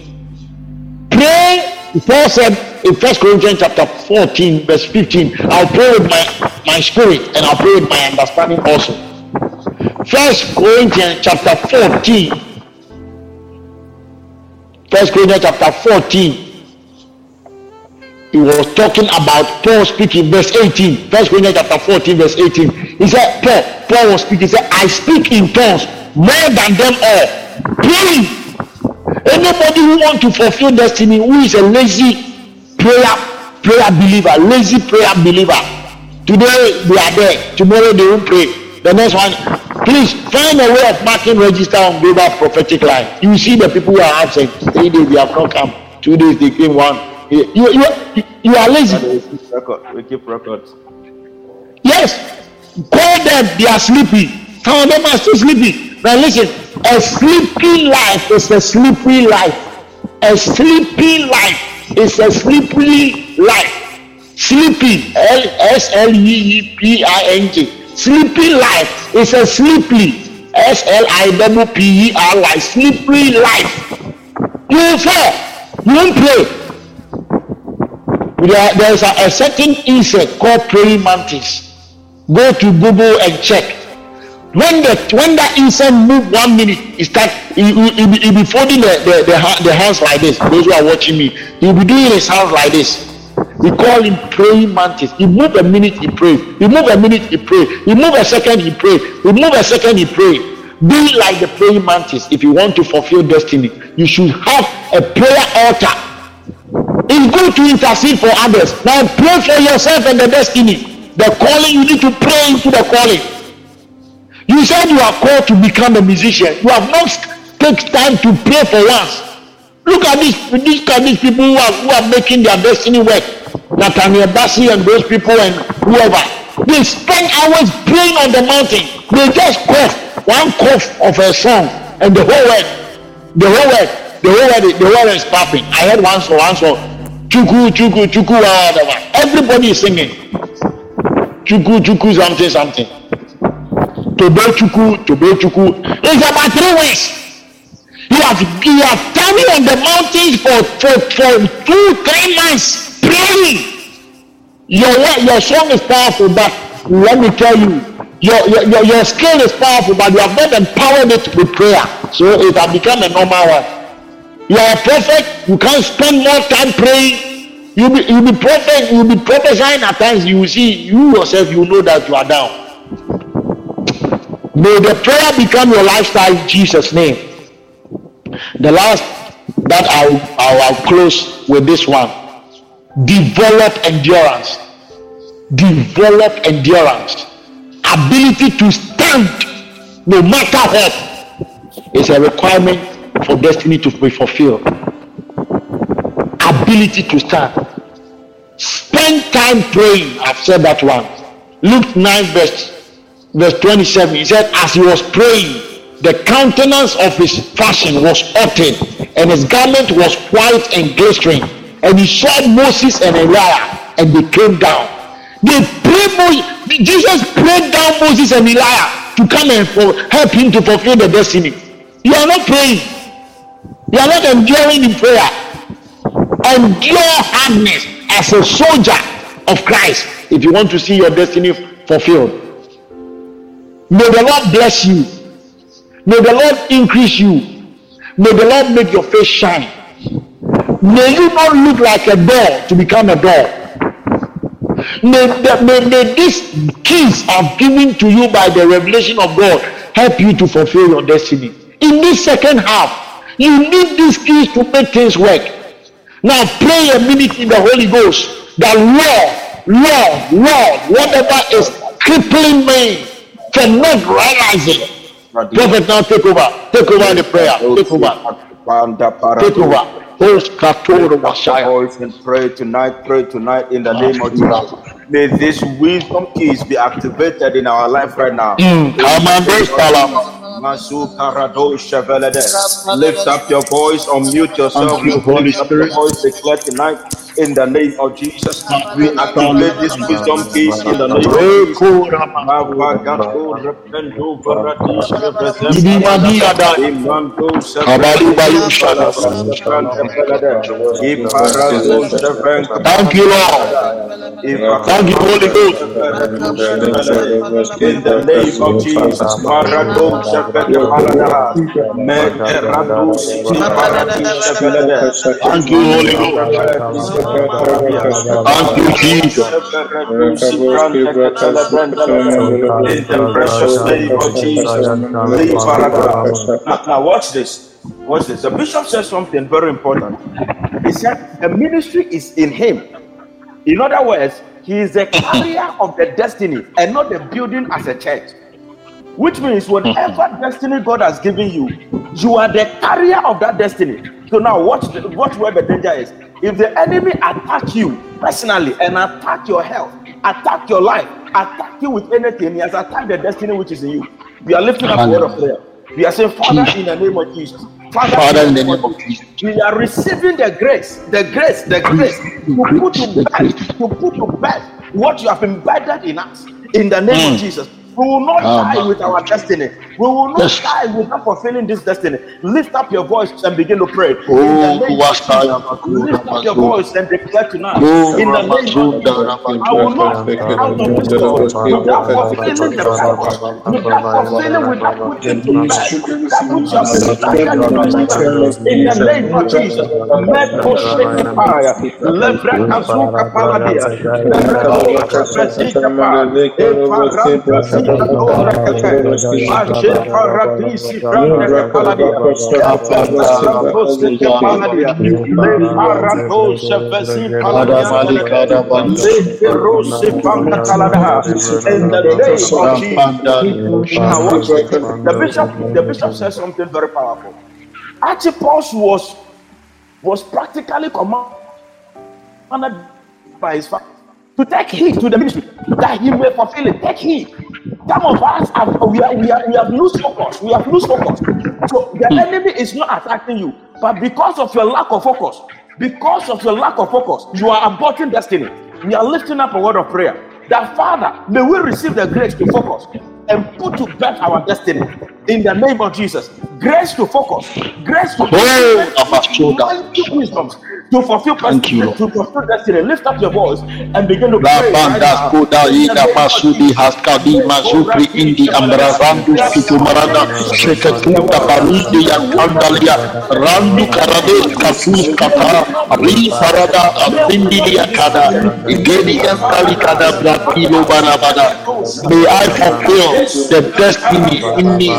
Pray, Paul said, in First Corinthians chapter 14, verse 15, I'll pray with my, my spirit and I'll pray with my understanding also. First Corinthians chapter 14. First Corinthians chapter 14. He was talking about Paul speaking, verse 18. First Corinthians chapter 14, verse 18. He said, Paul, Paul was speaking, he said, I speak in tongues more than them all. Praying. Anybody who want to fulfill destiny, who is a lazy prayer prayer believer lazy prayer believer today they are there tomorrow they won't pray. The next one please find a way of marking register on global prophetic line. You see the people who are absent. Three days they have not come. Two days they came one. You you you, you are lazy. We keep record we keep records yes. Call them they are sleepy. Some of them are still sleepy now listen a sleepy life is a sleepy life a sleepy life is a sleepy life. Sleepy, L S L E E P I N G. Sleepy life is a sleepy, S L I W P E R Y. Sleepy life. You will fall. You won't pray. There, there is a, a certain insect called praying mantis. Go to Google and check. When the when that incense move one minute, he start he he, he be folding the, the the the hands like this. Those who are watching me, he be doing his hands like this. We call him praying mantis. He move a minute, he pray. He move a minute, he pray. He move a second, he pray. He move a second, he pray. Be like the praying mantis. If you want to fulfill destiny, you should have a prayer altar. It's good to intercede for others. Now pray for yourself and the destiny. The calling, you need to pray into the calling. You said you are called to become a musician. You have not taken time to pray for once. Look at these, look at these people who are, who are making their destiny work. Nathaniel Bassey and those people and whoever. They spend hours praying on the mountain. They just cough one cough of a song and the whole world, the whole world, the whole world, the whole world is popping. I heard one song, one song, chuku chuku chuku whatever. Everybody is singing. Chuku chuku something something. Tobe chuku tobe chuku. It's about three weeks. You have you have standing on the mountains for for for two three months praying. Your your song is powerful, but let me tell you, your your your, your skill is powerful, but you have not empowered it with prayer, so it has become a normal one. You are perfect. You can't spend more time praying. You be you be prophet. You be prophesying at times. You will see you yourself. You know that you are down. May the prayer become your lifestyle Jesus' name. The last that I'll, I'll, I'll close with this one develop endurance. Develop endurance. Ability to stand no matter what is a requirement for destiny to be fulfilled. Ability to stand. Spend time praying. I've said that one. Luke 9, verse, verse 27. He said, As he was praying, the countenance of his fashion was altered, and his garment was white and glistening. And he saw Moses and Elijah, and they came down. They prayed Jesus prayed down Moses and Elijah to come and help him to fulfill the destiny. You are not praying. You are not enduring in prayer. Endure hardness as a soldier of Christ if you want to see your destiny fulfilled. May the Lord bless you May the Lord increase you. May the Lord make your face shine. May you not look like a doll to become a doll. May, the, may, may these keys I've given to you by the revelation of God help you to fulfill your destiny. In this second half, you need these keys to make things work. Now pray a minute in the Holy Ghost that Lord, Lord, Lord, whatever is crippling me from not realizing Prophet, now take over. Take over the prayer. Take over. Take over. Voice and pray tonight, pray tonight in the name of Jesus. May this wisdom keys be activated in our life right now. Mm. Lift up your voice, unmute yourself. Holy Spirit. Voice declare tonight in the name of Jesus. We activate this wisdom peace in the name of Jesus. Thank you, Lord. Thank you, Holy Ghost. In the name of Jesus. Thank you, Holy Ghost. Now, watch this. Watch this. The bishop said something very important. He said, The ministry is in him. In other words, he is the carrier of the destiny and not the building as a church. Which means, whatever [laughs] destiny God has given you, you are the carrier of that destiny. So now, watch, the, watch where the danger is. If the enemy attack you personally and attack your health, attack your life, attack you with anything, he has attacked the destiny which is in you. We are lifting up a word of prayer. We are saying, Father, in the name of Jesus. Father, Father in the name of Jesus. We are receiving the grace, the grace, the grace to put to bed, to put to bed what you have embedded in us. In the name mm. of Jesus. We will not die with our destiny. We will not yes. die without fulfilling this destiny. Lift up your voice and begin to pray. Oh, lift up your voice and declare tonight. Oh, in the name of Jesus, I will not get out of this world without fulfilling the purpose, without fulfilling, without putting to bed that which you have started in the name of Jesus. Let us shake the fire. Let us Suka Paladia. The bishop, the bishop says something very powerful. Archippus was was practically commanded by his father to take heed to the ministry that he may fulfill it. Take heed. Some of us have we are we are we have loose focus. We have loose focus. So the hmm. enemy is not attacking you, but because of your lack of focus, because of your lack of focus, you are aborting destiny. We are lifting up a word of prayer. That Father, may we receive the grace to focus and put to bed our destiny. In the name of Jesus. Grace to focus, grace to oh, wisdom, to fulfill Thank you, to fulfill destiny. Lift up your voice and begin to pray. Right now. masudi haskadi mazukri indi amrazandu marada. shekatuta parudi ya kandalia. Randu karade kasus kata. Ri farada afindi ya kada. igeni ya kali kada bratilo barabada may I fulfill the destiny in me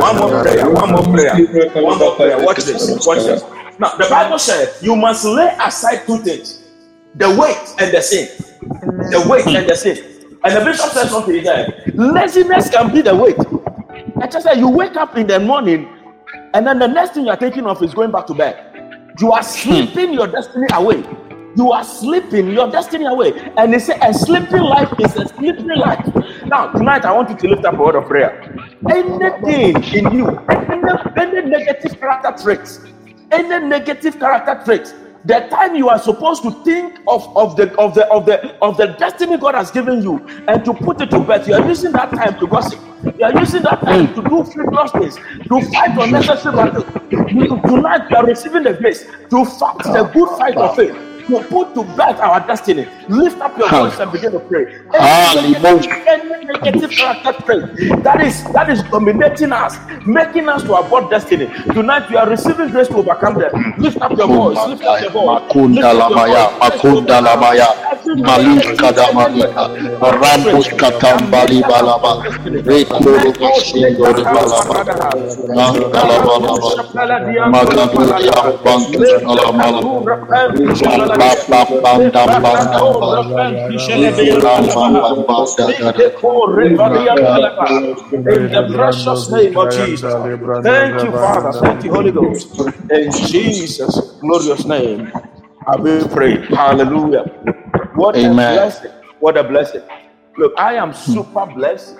one more prayer, one more prayer, one more prayer. Watch this, watch this. Now, the Bible says you must lay aside two things the weight and the sin. The weight and the sin. And the bishop said something there. Laziness can be the weight. I just said you wake up in the morning and then the next thing you're thinking of is going back to bed. You are hmm. sleeping your destiny away you are sleeping your destiny away. And they say a sleeping life is a sleeping life. Now, tonight I want you to lift up a word of prayer. Anything in you, any, any negative character traits, any negative character traits, the time you are supposed to think of, of the of the of the of the destiny God has given you and to put it to bed, you are using that time to gossip. You are using that time to do frivolous things, to fight unnecessary battles. Tonight you are receiving the grace to fight the good fight of faith to put to bed our destiny. Lift up your voice and begin to pray. Any, negative, character trait that is that is dominating us, making us to abort destiny. Tonight we are receiving grace to overcome them. Lift up your voice. Lift up your voice. Makunda lamaya, makunda lamaya, malus kadamalika, rambus katambali balaba, rekoro basingo de balaba, mangalaba, magadu yambantu alamala. In the precious name of Jesus. Thank you, Father. Thank you, Holy Ghost. In Jesus' glorious name, I will pray. Hallelujah. What a blessing. What a blessing. Look, I am super blessed.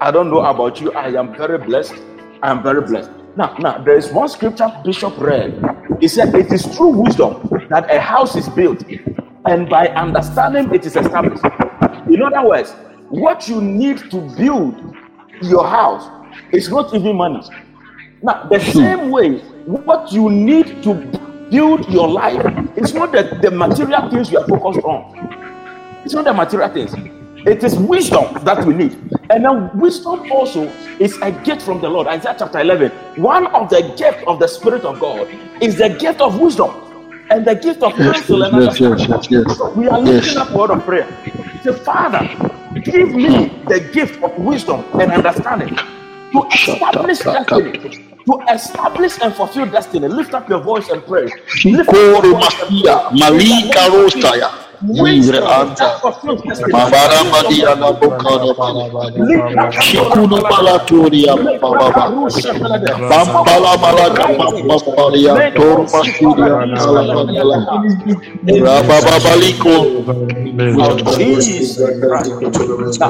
I don't know about you. I am very blessed. I am very blessed. Now, now there is one scripture Bishop read. He said, It is true wisdom that a house is built, and by understanding it is established. In other words, what you need to build your house is not even money. Now, the same way, what you need to build your life is not the, the material things you are focused on. It's not the material things. It is wisdom that we need. And then wisdom also is a gift from the Lord. Isaiah chapter 11. One of the gifts of the Spirit of God is the gift of wisdom and the gift of counsel and yes, yes, yes, yes, So we are lifting up word of prayer. Say, Father, give me the gift of wisdom and understanding to establish destiny, to establish and fulfill destiny. Lift up your voice and pray. Lift up your voice and pray. Livre anta. Mabara madia na bokana bala. Shikuno balatoria baba. Bambala malaga babalia tor masiria Rababa baliko.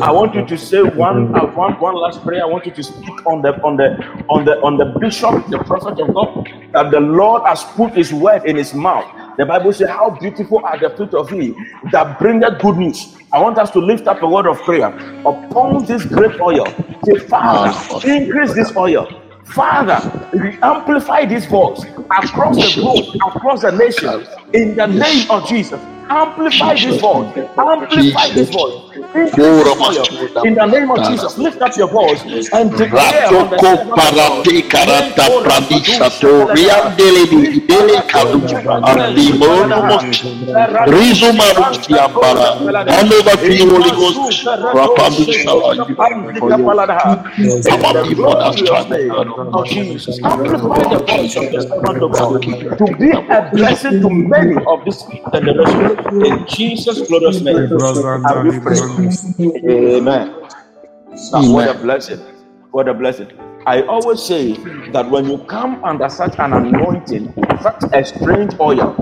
I want you to say one, uh, one, one last prayer. I want you to speak on the on the on the on the bishop, the prophet of God, that the Lord has put His word in his mouth The Bible says, How beautiful are the feet of he that bringeth good news. I want us to lift up a word of prayer upon this great oil. Say, Father, increase this oil. Father, amplify this voice across the globe, across the nation, in the name of Jesus. Amplify this voice. Amplify this voice. In the name of Jesus, lift up your voice and declare on the to be a blessing to many of this generation. In Jesus' glorious name, Amen. Now, what a blessing! What a blessing! I always say that when you come under such an anointing, such a strange oil,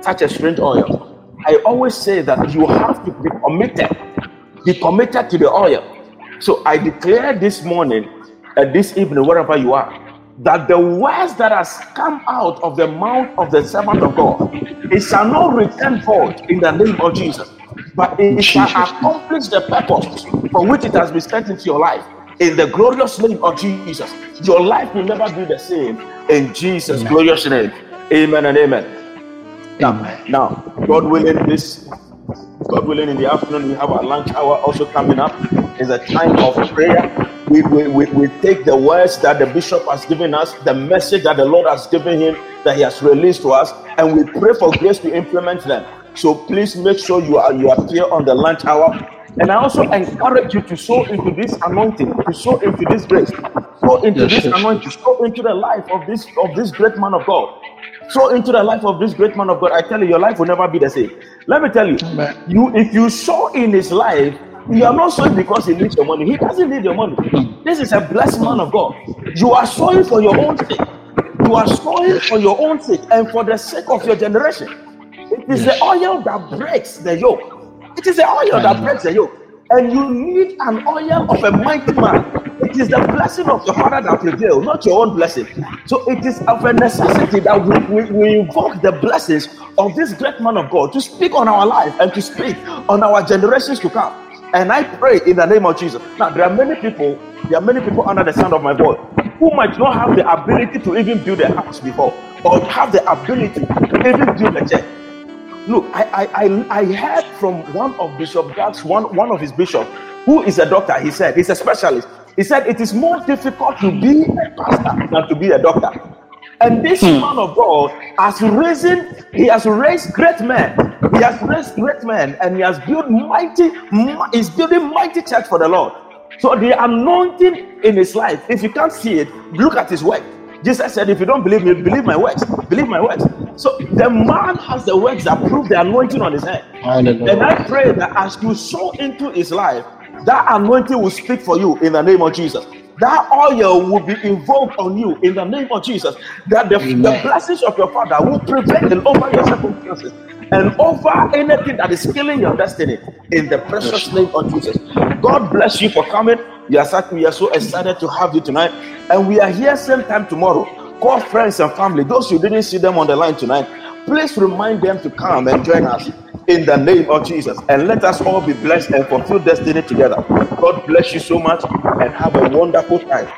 such a strange oil, I always say that you have to be committed, be committed to the oil. So I declare this morning, uh, this evening, wherever you are, that the words that has come out of the mouth of the servant of God, it shall not return void in the name of Jesus, but it shall accomplish the purpose for which it has been sent into your life. In the glorious name of Jesus, your life will never be the same. In Jesus' amen. glorious name, Amen and Amen. Now, now, God willing, this God willing, in the afternoon we have our lunch hour also coming up. It's a time of prayer we, we, we, we take the words that the bishop has given us, the message that the Lord has given him, that he has released to us, and we pray for grace to implement them. So please make sure you are you appear on the lunch hour. And I also encourage you to sow into this anointing, to sow into this grace, sow into yes, this yes. anointing, sow into the life of this of this great man of God. Sow into the life of this great man of God. I tell you, your life will never be the same. Let me tell you, Amen. you if you sow in his life, you are not sowing because he needs your money. He doesn't need your money. This is a blessed man of God. You are sowing for your own sake. You are sowing for your own sake and for the sake of your generation. It is the oil that breaks the yoke. It is the oil that breaks the yoke. And you need an oil of a mighty man. It is the blessing of your father that prevails, not your own blessing. So it is of a necessity that we, we, we invoke the blessings of this great man of God to speak on our life and to speak on our generations to come. And I pray in the name of Jesus. Now, there are many people, there are many people under the sound of my voice who might not have the ability to even build a house before or have the ability to even build a church. Look, I, I, I, heard from one of Bishop Doug's, one, one of his bishops, who is a doctor. He said, he's a specialist. He said, it is more difficult to be a pastor than to be a doctor. And this hmm. man of God has risen, he has raised great men. He has raised great men and he has built mighty, he's building mighty church for the Lord. So the anointing in his life, if you can't see it, look at his work. Jesus said, If you don't believe me, believe my works. Believe my works. So the man has the works that prove the anointing on his head. And I pray that as you sow into his life, that anointing will speak for you in the name of Jesus that oil will be involved on you in the name of Jesus. That the, the blessings of your Father will prevail over your circumstances and over anything that is killing your destiny in the precious name of Jesus. God bless you for coming. So, we are so excited to have you tonight, and we are here same time tomorrow. Call friends and family. Those who didn't see them on the line tonight, please remind them to come and join us in the name of Jesus. And let us all be blessed and fulfill destiny together. God bless you so much and have a wonderful time.